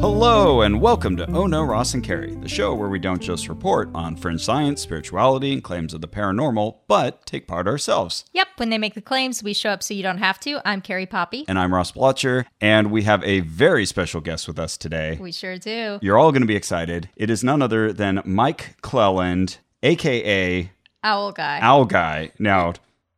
Hello, and welcome to Oh No, Ross and Carrie, the show where we don't just report on fringe science, spirituality, and claims of the paranormal, but take part ourselves. Yep, when they make the claims, we show up so you don't have to. I'm Carrie Poppy. And I'm Ross Blotcher, and we have a very special guest with us today. We sure do. You're all going to be excited. It is none other than Mike Clelland, aka Owl Guy. Owl Guy. Now,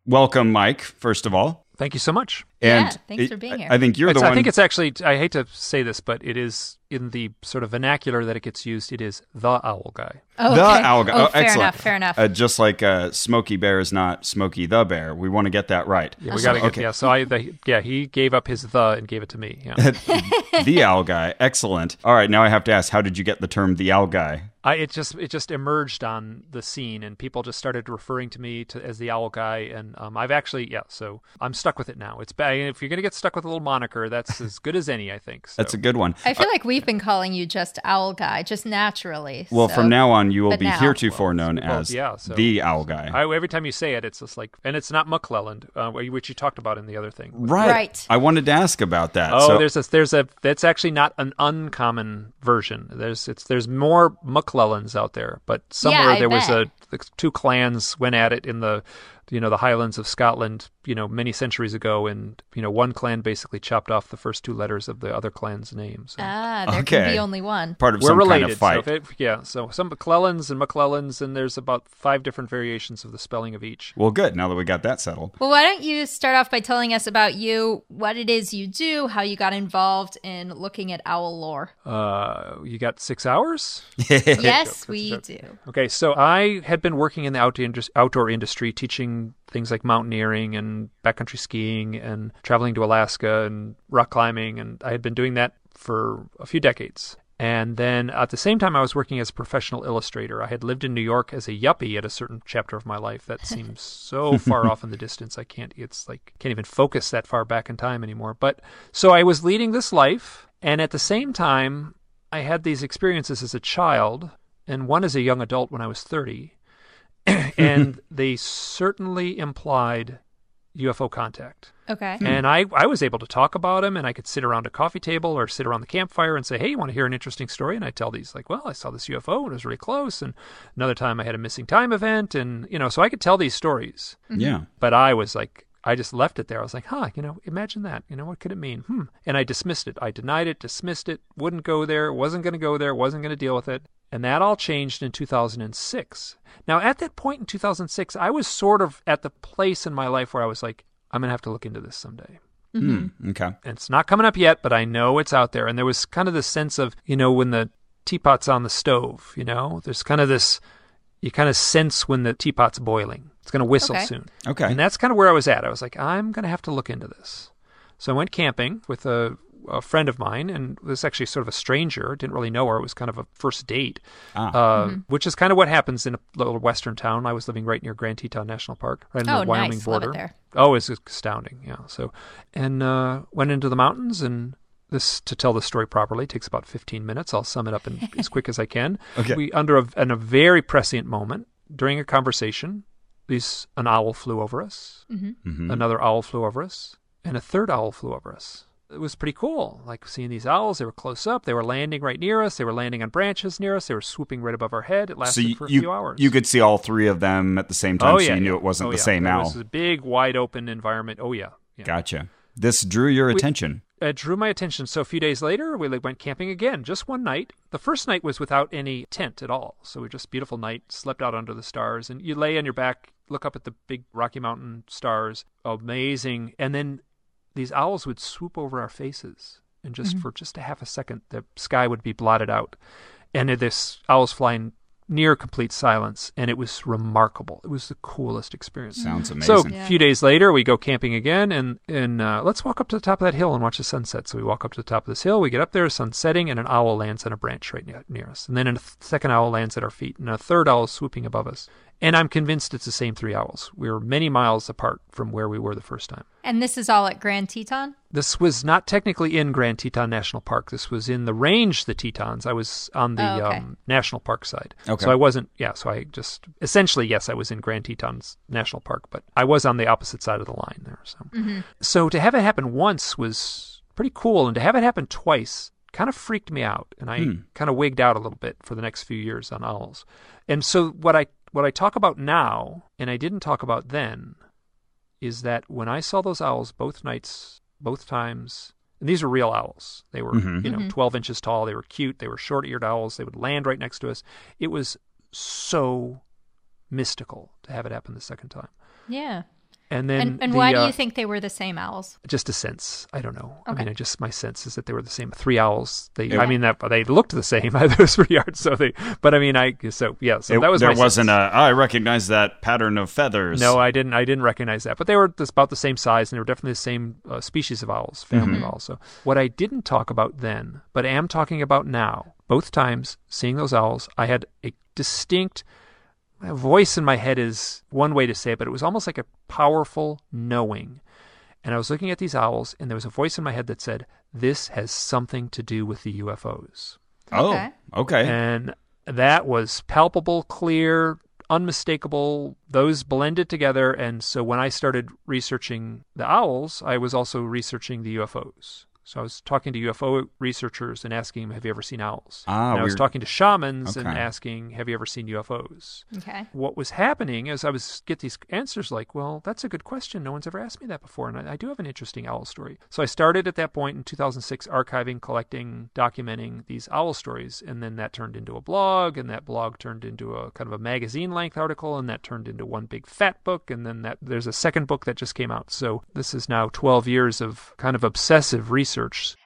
welcome, Mike, first of all. Thank you so much. Yeah, And thanks for being here. I think you're It's- the one. I think it's actually, I hate to say this, but it is in the sort of vernacular that it gets used, it is the owl guy. oh, the okay. owl guy. Oh, Oh, fair excellent. enough, fair enough. Uh, just like uh, Smokey Bear is not Smokey the Bear. We want to get that right. Yeah, we got to get, okay. yeah. So I, the, yeah, he gave up his the and gave it to me. Yeah. the owl guy. Excellent. All right, now I have to ask, how did you get the term the owl guy? I, it just, it just emerged on the scene and people just started referring to me to, as the owl guy. And um, I've actually, yeah, so I'm stuck with it now. It's bad. If you're going to get stuck with a little moniker, that's as good as any, I think. So. That's a good one. I feel like we've been calling you just Owl Guy, just naturally. Well, so- from now on, you will but be now- heretofore known well, as yeah, so- the owl guy. I, every time you say it, it's just like, and it's not McClelland, uh, which you talked about in the other thing. right. Right. I wanted to ask about that. Oh, so, there's a there's a that's actually not an uncommon version. There's it's there's more McClellans out there, but somewhere I there was a the two clans went at it in the you know the Highlands of Scotland, you know, many centuries ago, and you know one clan basically chopped off the first two letters of the other clan's names So. Ah, there can Okay. be only one. part of we're some related, kind of fight. so it, yeah. So some McClellans and McClellans, and there's about five different variations of the spelling of each. well, good. Now that we got that settled. Well, why don't you start off by telling us about you, what it is you do, how you got involved in looking at owl lore? Uh, you got six hours. yes, That's we do. Okay, so I had been working in the outdoor industry, teaching things like mountaineering and backcountry skiing and traveling to Alaska and rock climbing, and I had been doing that for a few decades. And then at the same time, I was working as a professional illustrator. I had lived in New York as a yuppie at a certain chapter of my life. That seems so far off in the distance. I can't. It's like can't even focus that far back in time anymore. But so I was leading this life, and at the same time, I had these experiences as a child, and one as a young adult when I was thirty, and they certainly implied UFO contact. Okay. Hmm. And I, I was able to talk about them, and I could sit around a coffee table or sit around the campfire and say, "Hey, you want to hear an interesting story?" And I tell these like, "Well, I saw this UFO and it was really close." And another time, I had a missing time event, and you know, so I could tell these stories. Hmm. Yeah. But I was like, I just left it there. I was like, "Huh, you know, imagine that. You know, what could it mean?" Hmm. And I dismissed it. I denied it, dismissed it, wouldn't go there, wasn't going to go there, wasn't going to deal with it. And that all changed in 2006. Now, at that point in 2006, I was sort of at the place in my life where I was like, I'm going to have to look into this someday. Hmm, okay. And it's not coming up yet, but I know it's out there. And there was kind of this sense of, you know, when the teapot's on the stove, you know, there's kind of this, you kind of sense when the teapot's boiling. It's going to whistle Okay. soon. Okay. And that's kind of where I was at. I was like, I'm going to have to look into this. So I went camping with a, a friend of mine, and this actually sort of a stranger. Didn't really know her. It was kind of a first date, Ah. uh, which is kind of what happens in a little western town. I was living right near Grand Teton National Park, right on Oh, the Wyoming nice. Love it border. there. Oh, it's astounding. Yeah. So, and uh, went into the mountains, and this to tell the story properly takes about 15 minutes. I'll sum it up in, as quick as I can. Okay. We under a, in a very prescient moment during a conversation, these an owl flew over us, Mhm. another owl flew over us, and a third owl flew over us. It was pretty cool. Like seeing these owls, they were close up. They were landing right near us. They were landing on branches near us. They were swooping right above our head. It So lasted you, for a you, few hours. you could see all three of them at the same time, oh so yeah, you knew it wasn't Oh, the yeah. same It owl. was a big, wide open environment. Oh yeah. yeah. Gotcha. This drew your attention. it drew my attention. So a few days later, we went camping again, just one night. The first night was without any tent at all. So we just beautiful night, slept out under the stars, and you lay on your back, look up at the big Rocky Mountain stars, amazing. And then these owls would swoop over our faces, and just for just a half a second, the sky would be blotted out, and this owls flying near complete silence, and it was remarkable. It was the coolest experience. Sounds amazing. So amazing. a few days later, we go camping again, and and uh, let's walk up to the top of that hill and watch the sunset. So we walk up to the top of this hill. We get up there, sun setting, and an owl lands on a branch right near, near us. And then a th- second owl lands at our feet, and a third owl is swooping above us. And I'm convinced it's the same three owls. We were many miles apart from where we were the first time. And this is all at Grand Teton? This was not technically in Grand Teton National Park. This was in the range, the Tetons. I was on the Oh, okay. um, national park side. Okay. So I wasn't, yeah, so I just, essentially, yes, I was in Grand Tetons National Park, but I was on the opposite side of the line there. So, so to have it happen once was pretty cool. And to have it happen twice kind of freaked me out. And I kind of wigged out a little bit for the next few years on owls. And so what I, what I talk about now, and I didn't talk about then, is that when I saw those owls both nights, both times, and these were real owls. They were, mm-hmm. you know, mm-hmm. 12 inches tall. They were cute. They were short eared owls. They would land right next to us. It was so mystical to have it happen the second time. Yeah. And then, And, and the, why do uh, you think they were the same owls? just a sense. I don't know. Okay. I mean, I just my sense is that they were the same. Three owls. They, Yeah. I mean, that they looked the same. I Those three yards. So they, but I mean, I so yeah. So It- that was there my wasn't sense. a. I recognize that pattern of feathers. No, I didn't. I didn't recognize that. But they were just about the same size, and they were definitely the same uh, species of owls, family of owls. So what I didn't talk about then, but am talking about now, both times seeing those owls, I had a distinct a voice in my head is one way to say it, but it was almost like a powerful knowing. And I was looking at these owls, and there was a voice in my head that said, "This has something to do with the UFOs." Oh, Okay. okay. And that was palpable, clear, unmistakable. Those blended together. And so when I started researching the owls, I was also researching the UFOs. So I was talking to UFO researchers and asking them, "Have you ever seen owls?" Ah, and I was talking to shamans and asking, "Have you ever seen UFOs?" Okay. What was happening is I was get these answers like, "Well, that's a good question. No one's ever asked me that before, and I, I do have an interesting owl story." So I started at that point in 2006, archiving, collecting, documenting these owl stories, and then that turned into a blog, and that blog turned into a kind of a magazine-length article, and that turned into one big fat book, and then that there's a second book that just came out. So this is now 12 years of kind of obsessive research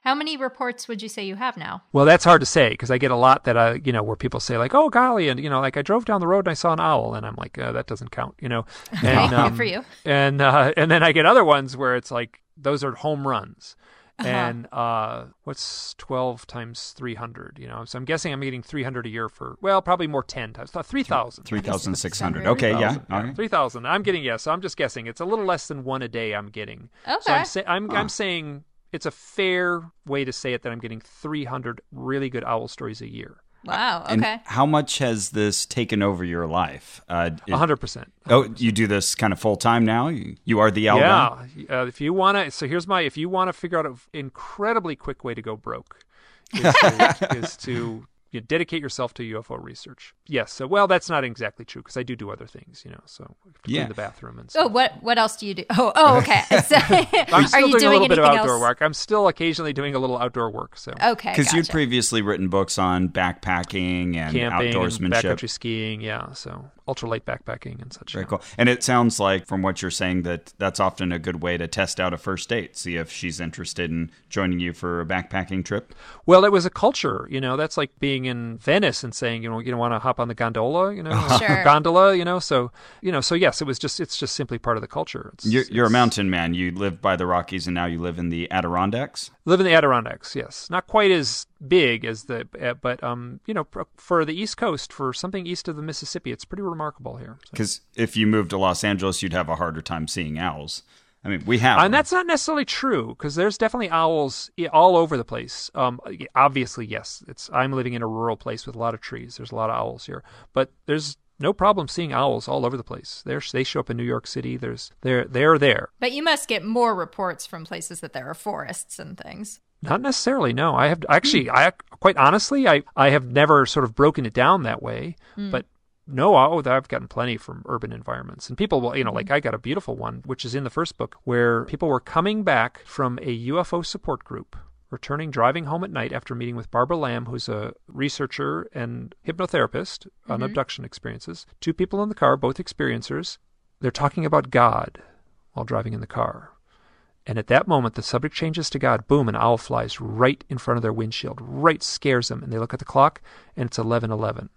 How many reports would you say you have now? well, that's hard to say because I get a lot that I, you know, where people say like, "Oh, golly," and you know, like I drove down the road and I saw an owl, and I'm like, uh, "That doesn't count," you know. And, Good for you. And uh, and then I get other ones where it's like those are home runs. Uh-huh. And uh, what's twelve times three hundred? You know, so I'm guessing I'm getting three hundred a year for well, probably more ten times, three thousand. 3,600. Okay, yeah. All right. Three thousand. I'm getting yes. so I'm just guessing. It's a little less than one a day. I'm getting. So Okay. I'm, say, I'm, I'm saying it's a fair way to say it that I'm getting 300 really good owl stories a year. Wow. And Okay. how much has this taken over your life? Uh, it- A hundred percent. oh, you do this kind of full time now? You, you are the owl? Yeah. Uh, if you want to, so here's my. If you want to figure out an incredibly quick way to go broke, is to, is to you know, dedicate yourself to UFO research. Yes. So well, that's not exactly true because I do do other things. You know, so I Yeah. clean the bathroom and Oh, stuff. what what else do you do? Oh, oh, okay. So, I'm are still you doing, a little bit of outdoor else? work. I'm still occasionally doing a little outdoor work. So Okay, Because you'd previously written books on backpacking and camping, and outdoorsmanship. backcountry skiing. Yeah. So ultralight backpacking and such. Very yeah. cool. And it sounds like, from what you're saying, that that's often a good way to test out a first date. See if she's interested in joining you for a backpacking trip. Well, it was a culture, you know. That's like being in Venice and saying, you know, you don't want to hop on the gondola, you know, Sure. gondola, you know. So, you know, so yes, it was just, it's just simply part of the culture. It's, You're, you're a mountain man. You live by the Rockies, and now you live in the Adirondacks. Live in the Adirondacks, yes, not quite as big as the, uh, but um, you know, pr- for the East Coast, for something east of the Mississippi, it's pretty remarkable here. So- Because if you moved to Los Angeles, you'd have a harder time seeing owls. I mean, we have. And them. that's not necessarily true because there's definitely owls all over the place. Um, obviously, yes, it's I'm living in a rural place with a lot of trees. There's a lot of owls here, but there's no problem seeing owls all over the place. They're, they show up in New York City. There's they're they're there. But you must get more reports from places that there are forests and things. Not necessarily. No, I have actually. Hmm. I quite honestly, I I have never sort of broken it down that way, hmm. but. No, oh, I've gotten plenty from urban environments. And people will, you know, hmm. like I got a beautiful one, which is in the first book, where people were coming back from a UFO support group, returning driving home at night after meeting with Barbara Lamb, who's a researcher and hypnotherapist on mm-hmm. abduction experiences. Two people in the car, both experiencers. They're talking about God while driving in the car. And at that moment, the subject changes to God. Boom, an owl flies right in front of their windshield, right scares them. And they look at the clock, and it's 1111.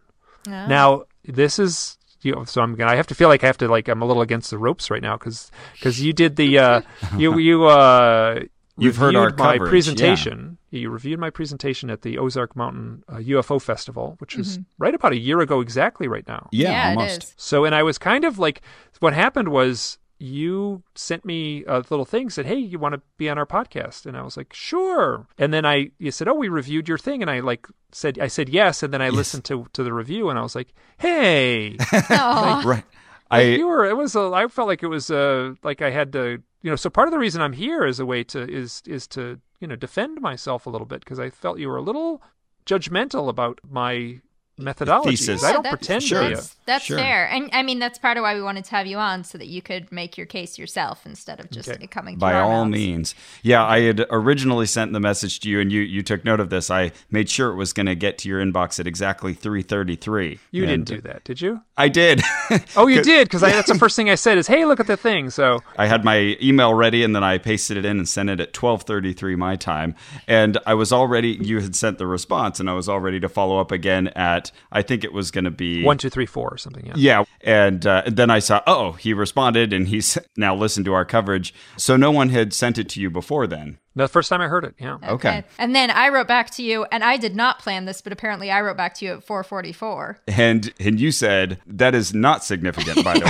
Oh. Now, this is you know, so I'm gonna. I have to feel like I have to like I'm a little against the ropes right now because because you did the uh, you you uh, You've heard our my coverage, presentation. You reviewed my presentation at the Ozark Mountain uh, UFO Festival, which was right about a year ago exactly right now. Yeah, Yeah, almost. is. So, and I was kind of like, what happened was you sent me a little thing, said, "Hey, you want to be on our podcast?" And I was like, "Sure." And then I, you said, "Oh, we reviewed your thing," and I like said, I said yes, and then I listened to to the review, and I was like, "Hey." Aw. Right. Like, I you were it was a, I felt like it was uh like I had to you know so part of the reason I'm here is a way to is is to you know defend myself a little bit because I felt you were a little judgmental about my methodology. thesis. I Yeah, don't that's- pretend Sure. to you. That's, that's Sure. fair. And I mean, that's part of why we wanted to have you on so that you could make your case yourself instead of just Okay. coming by our all mouths. means. Yeah, I had originally sent the message to you and you you took note of this. I made sure it was going to get to your inbox at exactly 3:33. You And didn't do that, did you? I did. Oh, you did because that's the first thing I said is, "Hey, look at the thing." So I had my email ready and then I pasted it in and sent it at 12:33 my time. And I was already you had sent the response and I was all ready to follow up again at I think it was going to be one, two, three, four, or something. Yeah. Yeah, and uh, then I saw, oh, he responded, and he's now listened to our coverage. So no one had sent it to you before then. The first time I heard it. Yeah. Okay. And then I wrote back to you, and I did not plan this, but apparently I wrote back to you at 444. And and you said that is not significant, by the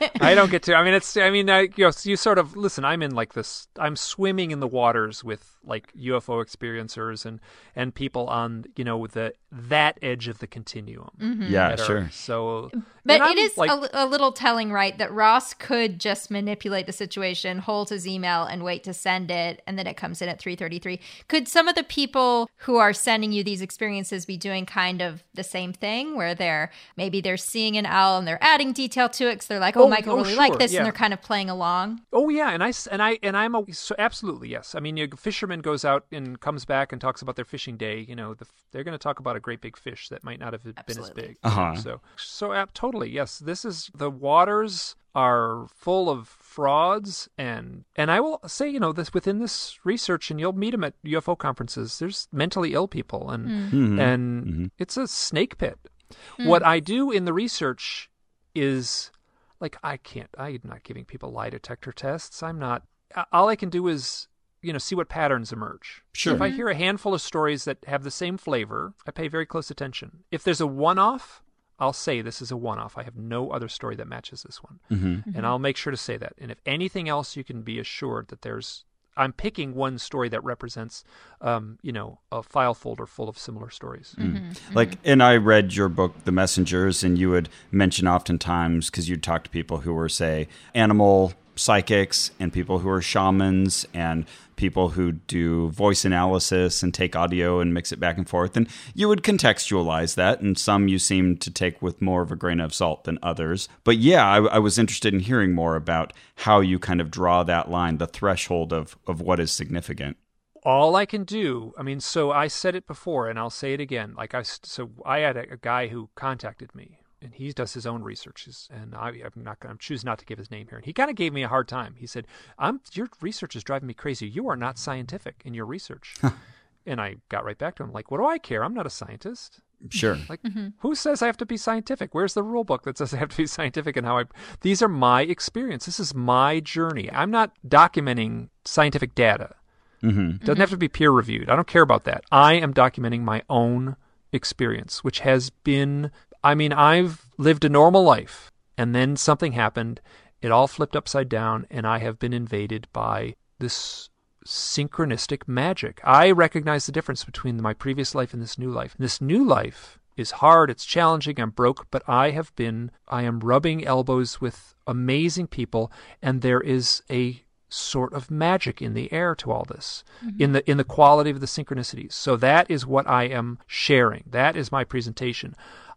way. I don't get to. I mean, it's. I mean, I, you know, you sort of listen. I'm in like this. I'm swimming in the waters with like UFO experiencers and and people on you know the that edge of the continuum. Mm-hmm. yeah, that are- sure. So, But it is like, a, a little telling, right, that Ross could just manipulate the situation, hold his email, and wait to send it, and then it comes in at 3:33. Could some of the people who are sending you these experiences be doing kind of the same thing, where they're maybe they're seeing an owl and they're adding detail to it because they're like, "Oh, Oh, Michael oh, really like this," yeah. and they're kind of playing along. Oh yeah, and I s- and I and I'm a, so absolutely yes. I mean, a fisherman goes out and comes back and talks about their fishing day. You know, the, they're going to talk about a great big fish that might not have been as big. Uh-huh. So so uh, totally yes. This is the waters are full of frauds and and I will say you know this within this research and you'll meet them at UFO conferences. There's mentally ill people and Mhm. and Mhm. it's a snake pit. What I do in the research is like I can't. I'm not giving people lie detector tests. I'm not. All I can do is you know see what patterns emerge. Sure. If I hear a handful of stories that have the same flavor, I pay very close attention. If there's a one-off, I'll say this is a one-off. I have no other story that matches this one, Mhm. and I'll make sure to say that. And if anything else, you can be assured that there's. I'm picking one story that represents, um, you know, a file folder full of similar stories. Like, and I read your book, The Messengers, and you would mention oftentimes because you'd talk to people who were, say, animal psychics and people who are shamans and people who do voice analysis and take audio and mix it back and forth. And you would contextualize that, and some you seem to take with more of a grain of salt than others. But yeah, I, I was interested in hearing more about how you kind of draw that line, the threshold of, of what is significant. all I can do, I mean, so I said it before and I'll say it again. Like I, so I had a, a guy who contacted me and he does his own researches and I, I'm not going to choose not to give his name here. And he kind of gave me a hard time. He said, I'm, your research is driving me crazy. You are not scientific in your research. and I got right back to him like, what do I care? I'm not a scientist. Sure. Like, who says I have to be scientific? Where's the rule book that says I have to be scientific and how I? These are my experience. This is my journey. I'm not documenting scientific data. Mm-hmm. Doesn't have to be peer reviewed. I don't care about that. I am documenting my own experience, which has been. I mean, I've lived a normal life, and then something happened. It all flipped upside down, and I have been invaded by this synchronistic magic. I recognize the difference between my previous life and this new life. This new life is hard, it's challenging, I'm broke, but I have been, I am rubbing elbows with amazing people, and there is a sort of magic in the air to all this mm-hmm. in the in the quality of the synchronicities so that is what i am sharing that is my presentation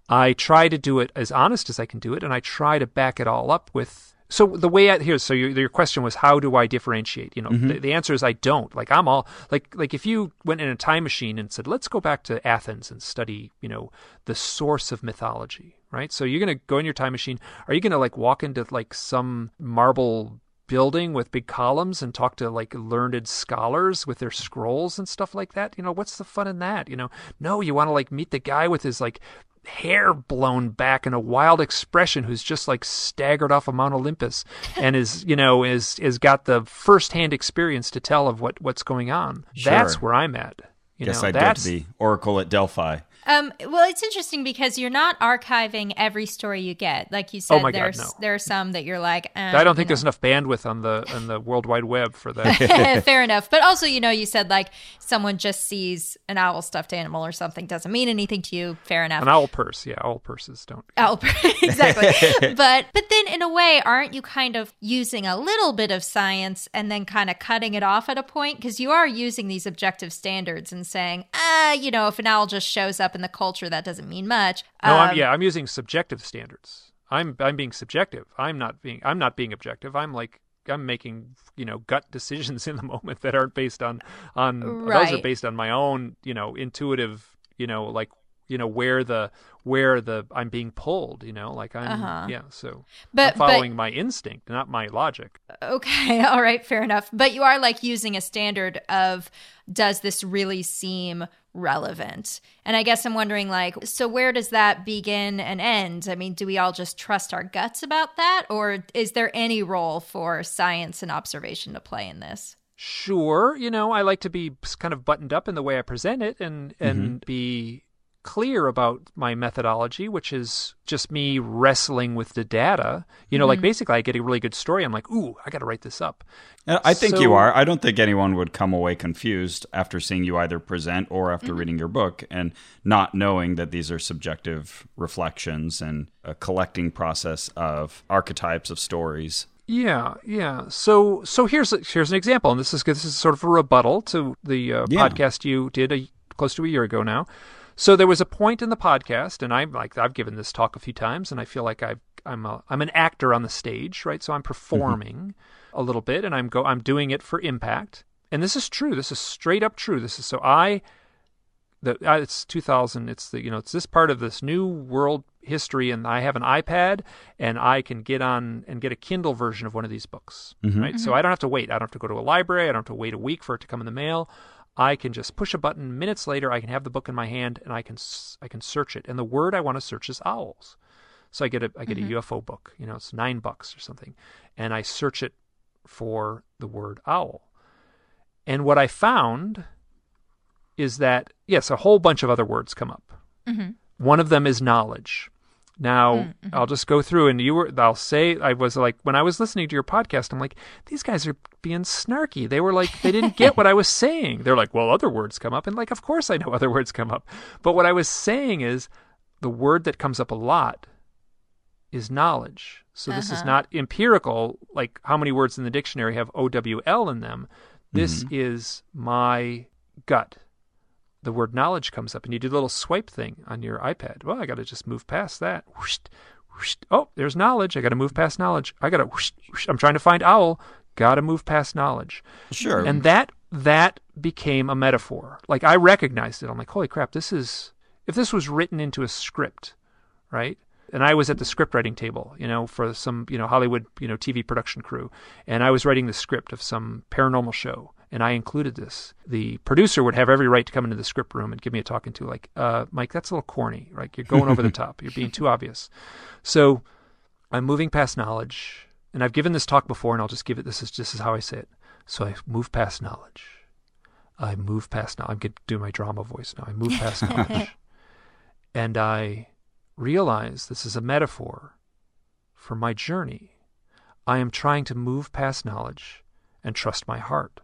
i try to do it as honest as i can do it and i try to back it all up with so the way I here, so your, your question was how do I differentiate? You know, mm-hmm. the, the answer is I don't. Like I'm all like like if you went in a time machine and said let's go back to Athens and study, you know, the source of mythology, right? So you're gonna go in your time machine. Are you gonna like walk into like some marble building with big columns and talk to like learned scholars with their scrolls and stuff like that? You know, what's the fun in that? You know, no, you want to like meet the guy with his like hair blown back and a wild expression who's just like staggered off of Mount Olympus and is, you know, is is got the firsthand experience to tell of what what's going on. Sure. That's where I'm at. You Guess know, I'd go to the Oracle at Delphi. Um, well, it's interesting because you're not archiving every story you get. Like you said, Oh my God, there's no. there are some that you're like. Uh, I don't think there's know. enough bandwidth on the on the World Wide Web for that. Fair enough. But also, you know, you said like someone just sees an owl stuffed animal or something doesn't mean anything to you. Fair enough. An owl purse, yeah, owl purses don't. Owl purse, exactly. but but then in a way, aren't you kind of using a little bit of science and then kind of cutting it off at a point because you are using these objective standards and saying, ah, you know, if an owl just shows up in the culture, that doesn't mean much. No, Um, I'm yeah, I'm using subjective standards. I'm I'm being subjective. I'm not being I'm not being objective. I'm like I'm making you know gut decisions in the moment that aren't based on on those are based on my own you know intuitive you know like you know where the where the I'm being pulled you know like I'm Uh-huh. yeah so But- I'm following my instinct not my logic. Okay, all right, fair enough. But you are like using a standard of does this really seem relevant? And I guess I'm wondering like so where does that begin and end? I mean, do we all just trust our guts about that or is there any role for science and observation to play in this? Sure, you know, I like to be kind of buttoned up in the way I present it and and Mm-hmm. be clear about my methodology, which is just me wrestling with the data. You know, Mm-hmm. like basically I get a really good story, I'm like, "Ooh, I got to write this up." Uh, I think So- you are. I don't think anyone would come away confused after seeing you either present or after Mm-hmm. reading your book and not knowing that these are subjective reflections and a collecting process of archetypes of stories. Yeah, yeah. So so here's here's an example, and this is this is sort of a rebuttal to the uh, Yeah. podcast you did a, close to a year ago now. So there was a point in the podcast, and I'm like I've given this talk a few times, and I feel like I've, I'm a, I'm an actor on the stage, right? So I'm performing a little bit, and I'm go I'm doing it for impact. And this is true. This is straight up true. This is so I the uh, it's 2000 it's the you know it's this part of this new world history and i have an ipad and i can get on and get a kindle version of one of these books right so i don't have to wait i don't have to go to a library i don't have to wait a week for it to come in the mail i can just push a button minutes later i can have the book in my hand and i can i can search it. And the word i want to search is owls. So i get a i get a mm-hmm. ufo book you know it's 9 bucks or something. And i search it for the word owl. And what i found is that yes, a whole bunch of other words come up. Mm-hmm. One of them is knowledge. Now mm, mm-hmm. I'll just go through, and you were. I'll say I was like when I was listening to your podcast, I'm like these guys are being snarky. They were like they didn't get what I was saying. They're like, well, other words come up, and like of course I know other words come up, but what I was saying is the word that comes up a lot is knowledge. So this is Uh-huh. not empirical, like how many words in the dictionary have OWL in them. This mm-hmm. is my gut. The word knowledge comes up, and you do the little swipe thing on your iPad. Well, I got to just move past that. Whoosh, whoosh. Oh, there's knowledge. I got to move past knowledge. I got to. I'm trying to find owl. Got to move past knowledge. Sure. And that that became a metaphor. Like I recognized it. I'm like, holy crap, this is if this was written into a script, right? And I was at the script writing table, you know, for some, you know, Hollywood, you know, TV production crew, and I was writing the script of some paranormal show, and I included this. The producer would have every right to come into the script room and give me a talking to, like, uh, Mike, that's a little corny, right? You're going over the top. You're being too obvious. So I'm moving past knowledge, and I've given this talk before, and I'll just give it. This is this is how I say it. So I move past knowledge. I move past now. I'm going to do my drama voice now. I move past knowledge, and I realize this is a metaphor for my journey. I am trying to move past knowledge and trust my heart.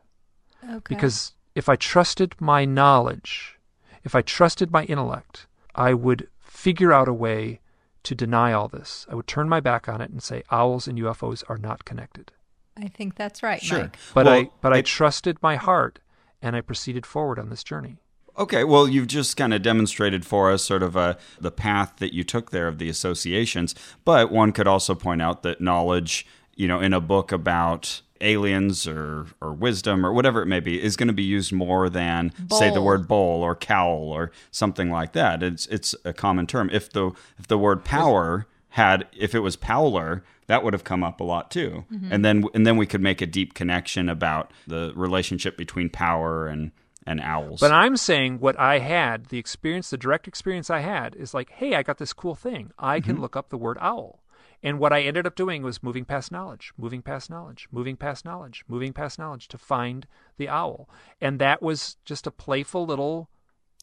Okay. Because if I trusted my knowledge, if I trusted my intellect, I would figure out a way to deny all this. I would turn my back on it and say owls and UFOs are not connected. I think that's right, Sure. Mike. But Well, I but I trusted my heart and I proceeded forward on this journey. Okay, well, you've just kind of demonstrated for us sort of uh, the path that you took there of the associations. But one could also point out that knowledge, you know, in a book about aliens or, or wisdom or whatever it may be, is going to be used more than, say, the word bowl or cowl or something like that. It's it's a common term. If the if the word power had if it was Powler, that would have come up a lot too. Mm-hmm. And then and then we could make a deep connection about the relationship between power and and owls. But I'm saying what I had, the experience, the direct experience I had is like, hey, I got this cool thing. I can mm-hmm. look up the word owl. And what I ended up doing was moving past knowledge, moving past knowledge, moving past knowledge, moving past knowledge to find the owl. And that was just a playful little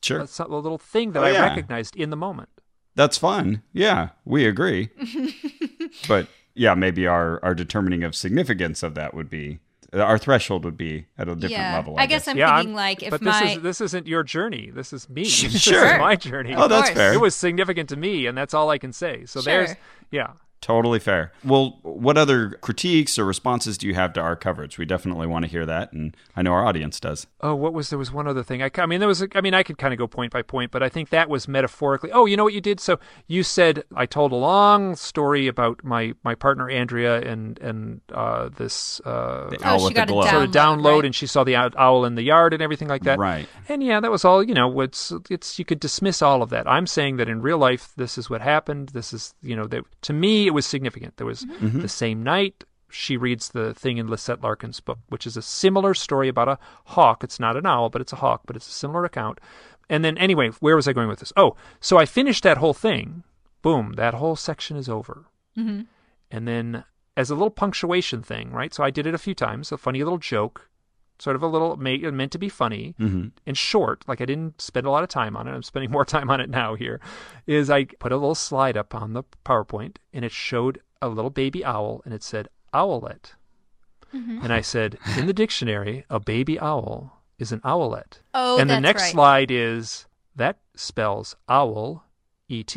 sure. a, a little thing that Oh, I yeah. recognized in the moment. That's fun. Yeah, we agree. but yeah, maybe our, our determining of significance of that would be our threshold would be at a different yeah. level. I guess I'm yeah, thinking I'm- like if but my this is this isn't your journey. This is me. Sure. This is my journey. Oh, that's course. fair. It was significant to me, and that's all I can say. So there's, yeah. Totally fair. Well, what other critiques or responses do you have to our coverage? We definitely want to hear that, and I know our audience does. Oh, what was there was one other thing. I, I mean, there was. I mean, I could kind of go point by point, but I think that was metaphorically. Oh, you know what you did? So you said I told a long story about my my partner Andrea and and uh, this uh, The Oh, owl she with the glow. down- sort of download, right? and she saw the owl in the yard and everything like that. Right. And yeah, that was all. You know, it's it's you could dismiss all of that. I'm saying that in real life, this is what happened. This is you know that to me it was significant. There was Mm-hmm. the same night she reads the thing in Lisette Larkin's book, which is a similar story about a hawk. It's not an owl, but it's a hawk, but it's a similar account. And then anyway, where was I going with this? Oh, so I finished that whole thing. Boom, that whole section is over. Mm-hmm. And then as a little punctuation thing, right? So I did it a few times, a funny little joke, sort of a little ma- meant to be funny Mm-hmm. and short. Like I didn't spend a lot of time on it. I'm spending more time on it now. Here is I put a little slide up on the PowerPoint, and it showed a little baby owl, and it said owlet. And I said, in the dictionary, a baby owl is an owlet. Oh, and the next right. slide is that spells owl, et.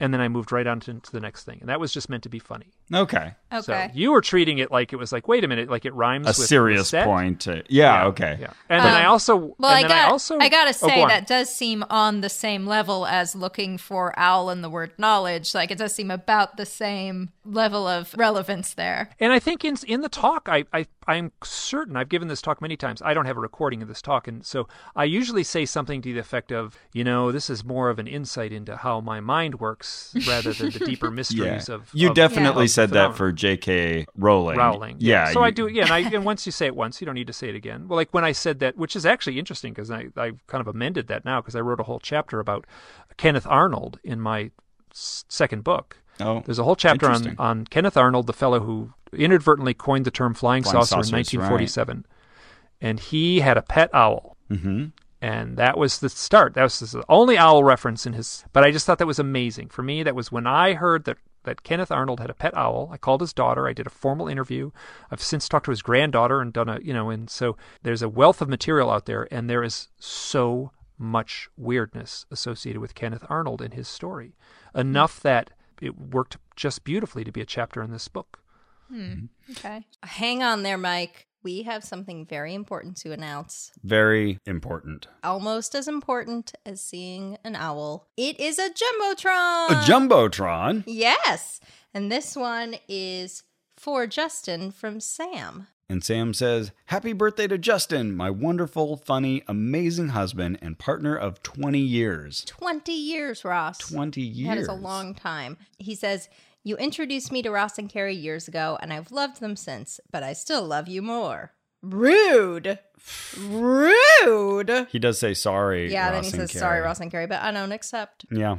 And then I moved right on to, to the next thing, and that was just meant to be funny. Okay. Okay. So you were treating it like it was like, wait a minute, like it rhymes A with serious Lisette? point. To, yeah, okay. Yeah. And then I Um, also Well, and I then got. I also I gotta Oh, go say that does seem on the same level as looking for owl in the word knowledge. Like it does seem about the same level of relevance there. And I think in in the talk, I, I I'm certain I've given this talk many times. I don't have a recording of this talk, and so I usually say something to the effect of, you know, this is more of an insight into how my mind works rather than the deeper Yeah. mysteries of. you of- definitely of said that phenomena. for J.K. Rowling. Rowling. Yeah. So I do. Yeah, and, I, and once you say it once, you don't need to say it again. Well, like when I said that, which is actually interesting because I I kind of amended that now because I wrote a whole chapter about Kenneth Arnold in my second book. Oh, There's a whole chapter on, on Kenneth Arnold, the fellow who inadvertently coined the term flying, Flying saucer saucers, in 1947. And he had a pet owl. Mm-hmm. And that was the start. That was the only owl reference in his. But I just thought that was amazing. For me, that was when I heard that, that Kenneth Arnold had a pet owl. I called his daughter. I did a formal interview. I've since talked to his granddaughter and done a, you know, and so there's a wealth of material out there. And there is so much weirdness associated with Kenneth Arnold and his story. Hmm. Enough that it worked just beautifully to be a chapter in this book. Hmm. Hmm. Okay. Hang on there, Mike. We have something very important to announce. Very important. Almost as important as seeing an owl. It is a Jumbotron! A jumbotron. Yes. And this one is for Justin from Sam. And Sam says, Happy birthday to Justin, my wonderful, funny, amazing husband and partner of 20 years. 20 years, Ross. 20 years. That is a long time. He says, You introduced me to Ross and Carrie years ago, and I've loved them since, but I still love you more. Rude. Rude. He does say sorry. Yeah, then he and says, Sorry, Ross and Carrie, but I don't accept. Yeah.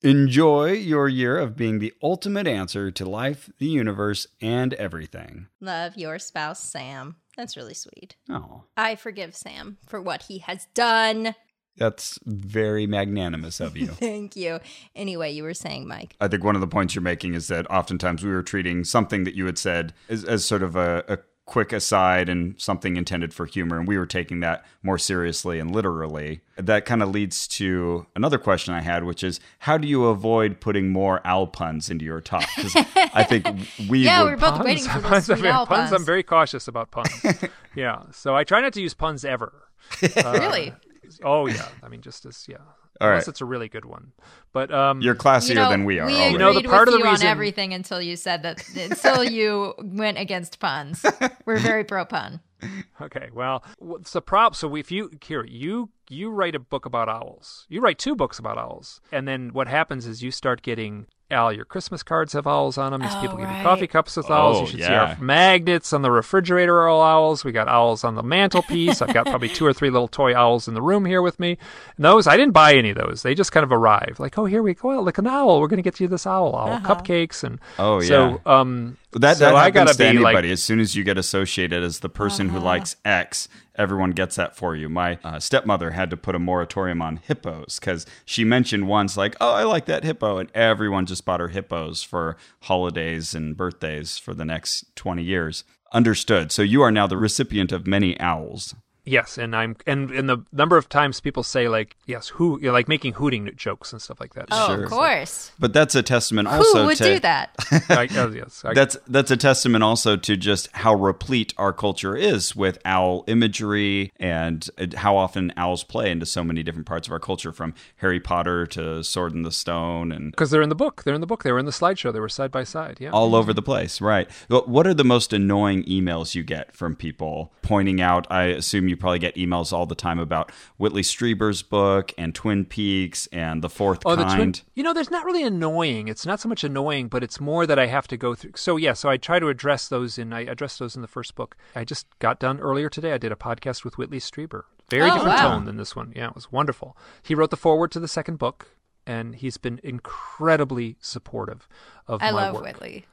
Enjoy your year of being the ultimate answer to life, the universe, and everything. Love your spouse, Sam. That's really sweet. Oh, I forgive Sam for what he has done. That's very magnanimous of you. Thank you. Anyway, you were saying, Mike. I think one of the points you're making is that oftentimes we were treating something that you had said as, as sort of a, a quick aside and something intended for humor, and we were taking that more seriously and literally. That kind of leads to another question I had, which is how do you avoid putting more owl puns into your talk? Because I think we yeah, we're both waiting for those puns, sweet owl puns, puns. I'm very cautious about puns. yeah, so I try not to use puns ever. Uh, Really? Oh yeah, I mean just as yeah, All unless right. it's a really good one. But um, You're classier You know, than we are. We already. You know, the agreed part with of the you reason- on everything until you said that. Until you went against puns. We're very pro pun. Okay, well, what's the problem? So if you here, you you write a book about owls. You write two books about owls, and then what happens is you start getting Al, your Christmas cards have owls on them. These Oh, people give you coffee cups with owls. Oh, you should see our magnets on the refrigerator are all owls. We got owls on the mantelpiece. I've got probably two or three little toy owls in the room here with me. And those, I didn't buy any of those. They just kind of arrived. Like, oh, here we go. Look, an owl. We're going to get you this owl. Owl cupcakes. And Oh, so, um, That, so that I happens gotta to anybody. like, as soon as you get associated as the person who likes X, everyone gets that for you. My uh, stepmother had to put a moratorium on hippos because she mentioned once, like, oh, I like that hippo. And everyone just bought her hippos for holidays and birthdays for the next 20 years. Understood. So you are now the recipient of many owls. Yes, and I'm and and the number of times people say like yes, who you know, like making hooting jokes and stuff like that. Oh, Sure. of course. But that's a testament also to. Who would to do that? I, oh, yes, I, that's that's a testament also to just how replete our culture is with owl imagery and uh, how often owls play into so many different parts of our culture from Harry Potter to Sword in the Stone and because they're in the book. They're in the book. They were in the slideshow. They were side by side. Yeah. all over the place, right? But what are the most annoying emails you get from people pointing out? I assume you probably get emails all the time about Whitley Strieber's book and Twin Peaks and The Fourth Oh, the Kind. twin. You know, there's not really annoying. It's not so much annoying, but it's more that I have to go through. So yeah, so I try to address those in. I address those in the first book. I just got done earlier today. I did a podcast with Whitley Strieber. Very Oh, different wow. tone than this one. Yeah, it was wonderful. He wrote the foreword to the second book, and he's been incredibly supportive of I my love work. Whitley.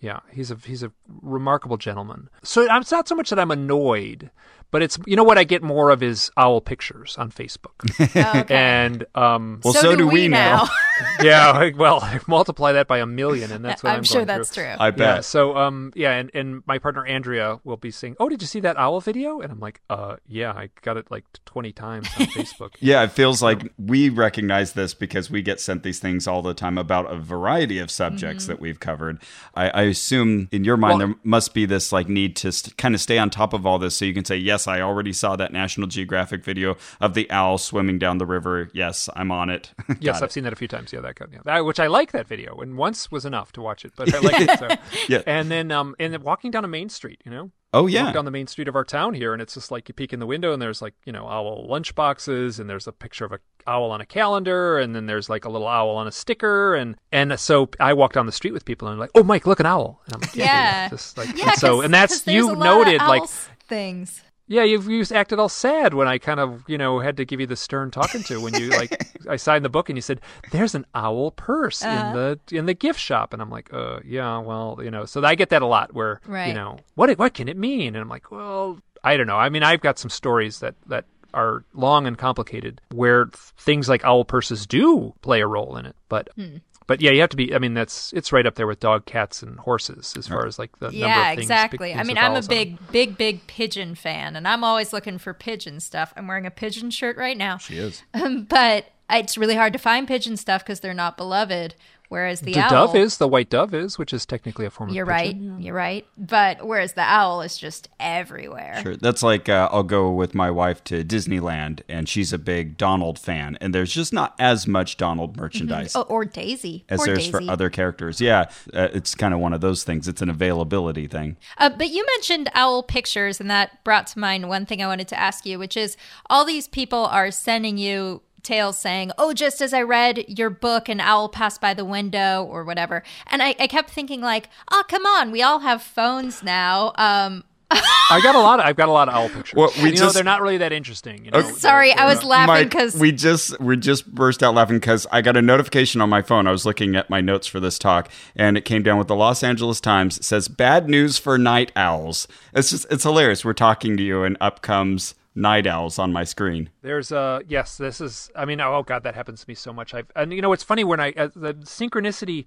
Yeah, he's a he's a remarkable gentleman. So it's not so much that I'm annoyed, but it's you know what I get more of is owl pictures on Facebook, Oh, okay. and um, Well, so, do we now. yeah, well, multiply that by a million, and that's what I'm, I'm sure going that's through. true. I Yeah. bet. So, um, yeah, and, and my partner Andrea will be saying, "Oh, did you see that owl video?" And I'm like, "Uh, yeah, I got it like 20 times on Facebook." Yeah, it feels like we recognize this because we get sent these things all the time about a variety of subjects that we've covered. I, I assume in your mind Well- there must be this like need to st- kind of stay on top of all this, so you can say, "Yes, I already saw that National Geographic video of the owl swimming down the river. Yes, I'm on it." Yes. I've seen that a few times. Yeah, that, kind- yeah. that which I like that video, and once was enough to watch it, but I like it. So. Yeah. And then, um, and then walking down a main street, you know, Oh yeah. walk down the main street of our town here, and it's just like you peek in the window, and there's like you know owl lunch boxes, and there's a picture of a owl on a calendar, and then there's like a little owl on a sticker, and and so I walk down the street with people, and I'm like, oh Mike, look an owl. And I'm like, Yeah. just like Yeah, and so, 'cause- and that's 'cause there's you noted like things. Yeah, you've you acted all sad when I kind of you know had to give you the stern talking to when you like I signed the book and you said there's an owl purse in Uh-huh. the in the gift shop and I'm like uh yeah well you know so I get that a lot where Right. you know what what can it mean and I'm like well I don't know I mean I've got some stories that that are long and complicated where things like owl purses do play a role in it but. Hmm. But yeah, you have to be. I mean, that's it's right up there with dog, cats, and horses as far as like the number Yeah, of things. exactly. I mean, I'm a owls on big, big, big pigeon fan, and I'm always looking for pigeon stuff. I'm wearing a pigeon shirt right now, She is. but it's really hard to find pigeon stuff because they're not beloved. Whereas the, The owl, dove is the white dove is, which is technically a form of You're pigeon. right. You're right. But whereas the owl is just everywhere. Sure. That's like uh, I'll go with my wife to Disneyland, and she's a big Donald fan, and there's just not as much Donald merchandise Oh, or Daisy. as Poor there's Daisy. for other characters. Yeah, uh, it's kind of one of those things. It's an availability thing. Uh, but you mentioned owl pictures, and that brought to mind one thing I wanted to ask you, which is all these people are sending you tales saying, Oh, just as I read your book, an owl passed by the window, or whatever. And I, I kept thinking, like, oh, come on, we all have phones now. Um, I got a lot. Of, I've got a lot of owl pictures. Well, we you know, they're not really that interesting. You know, sorry, They're- I was they're- laughing because we just we just burst out laughing because I got a notification on my phone. I was looking at my notes for this talk, and it came down with the Los Angeles Times. It says bad news for night owls. It's just it's hilarious. We're talking to you, and up comes night owls on my screen. There's a yes. This is. I mean, oh god, that happens to me so much. I've and you know, it's funny when I uh, the synchronicity.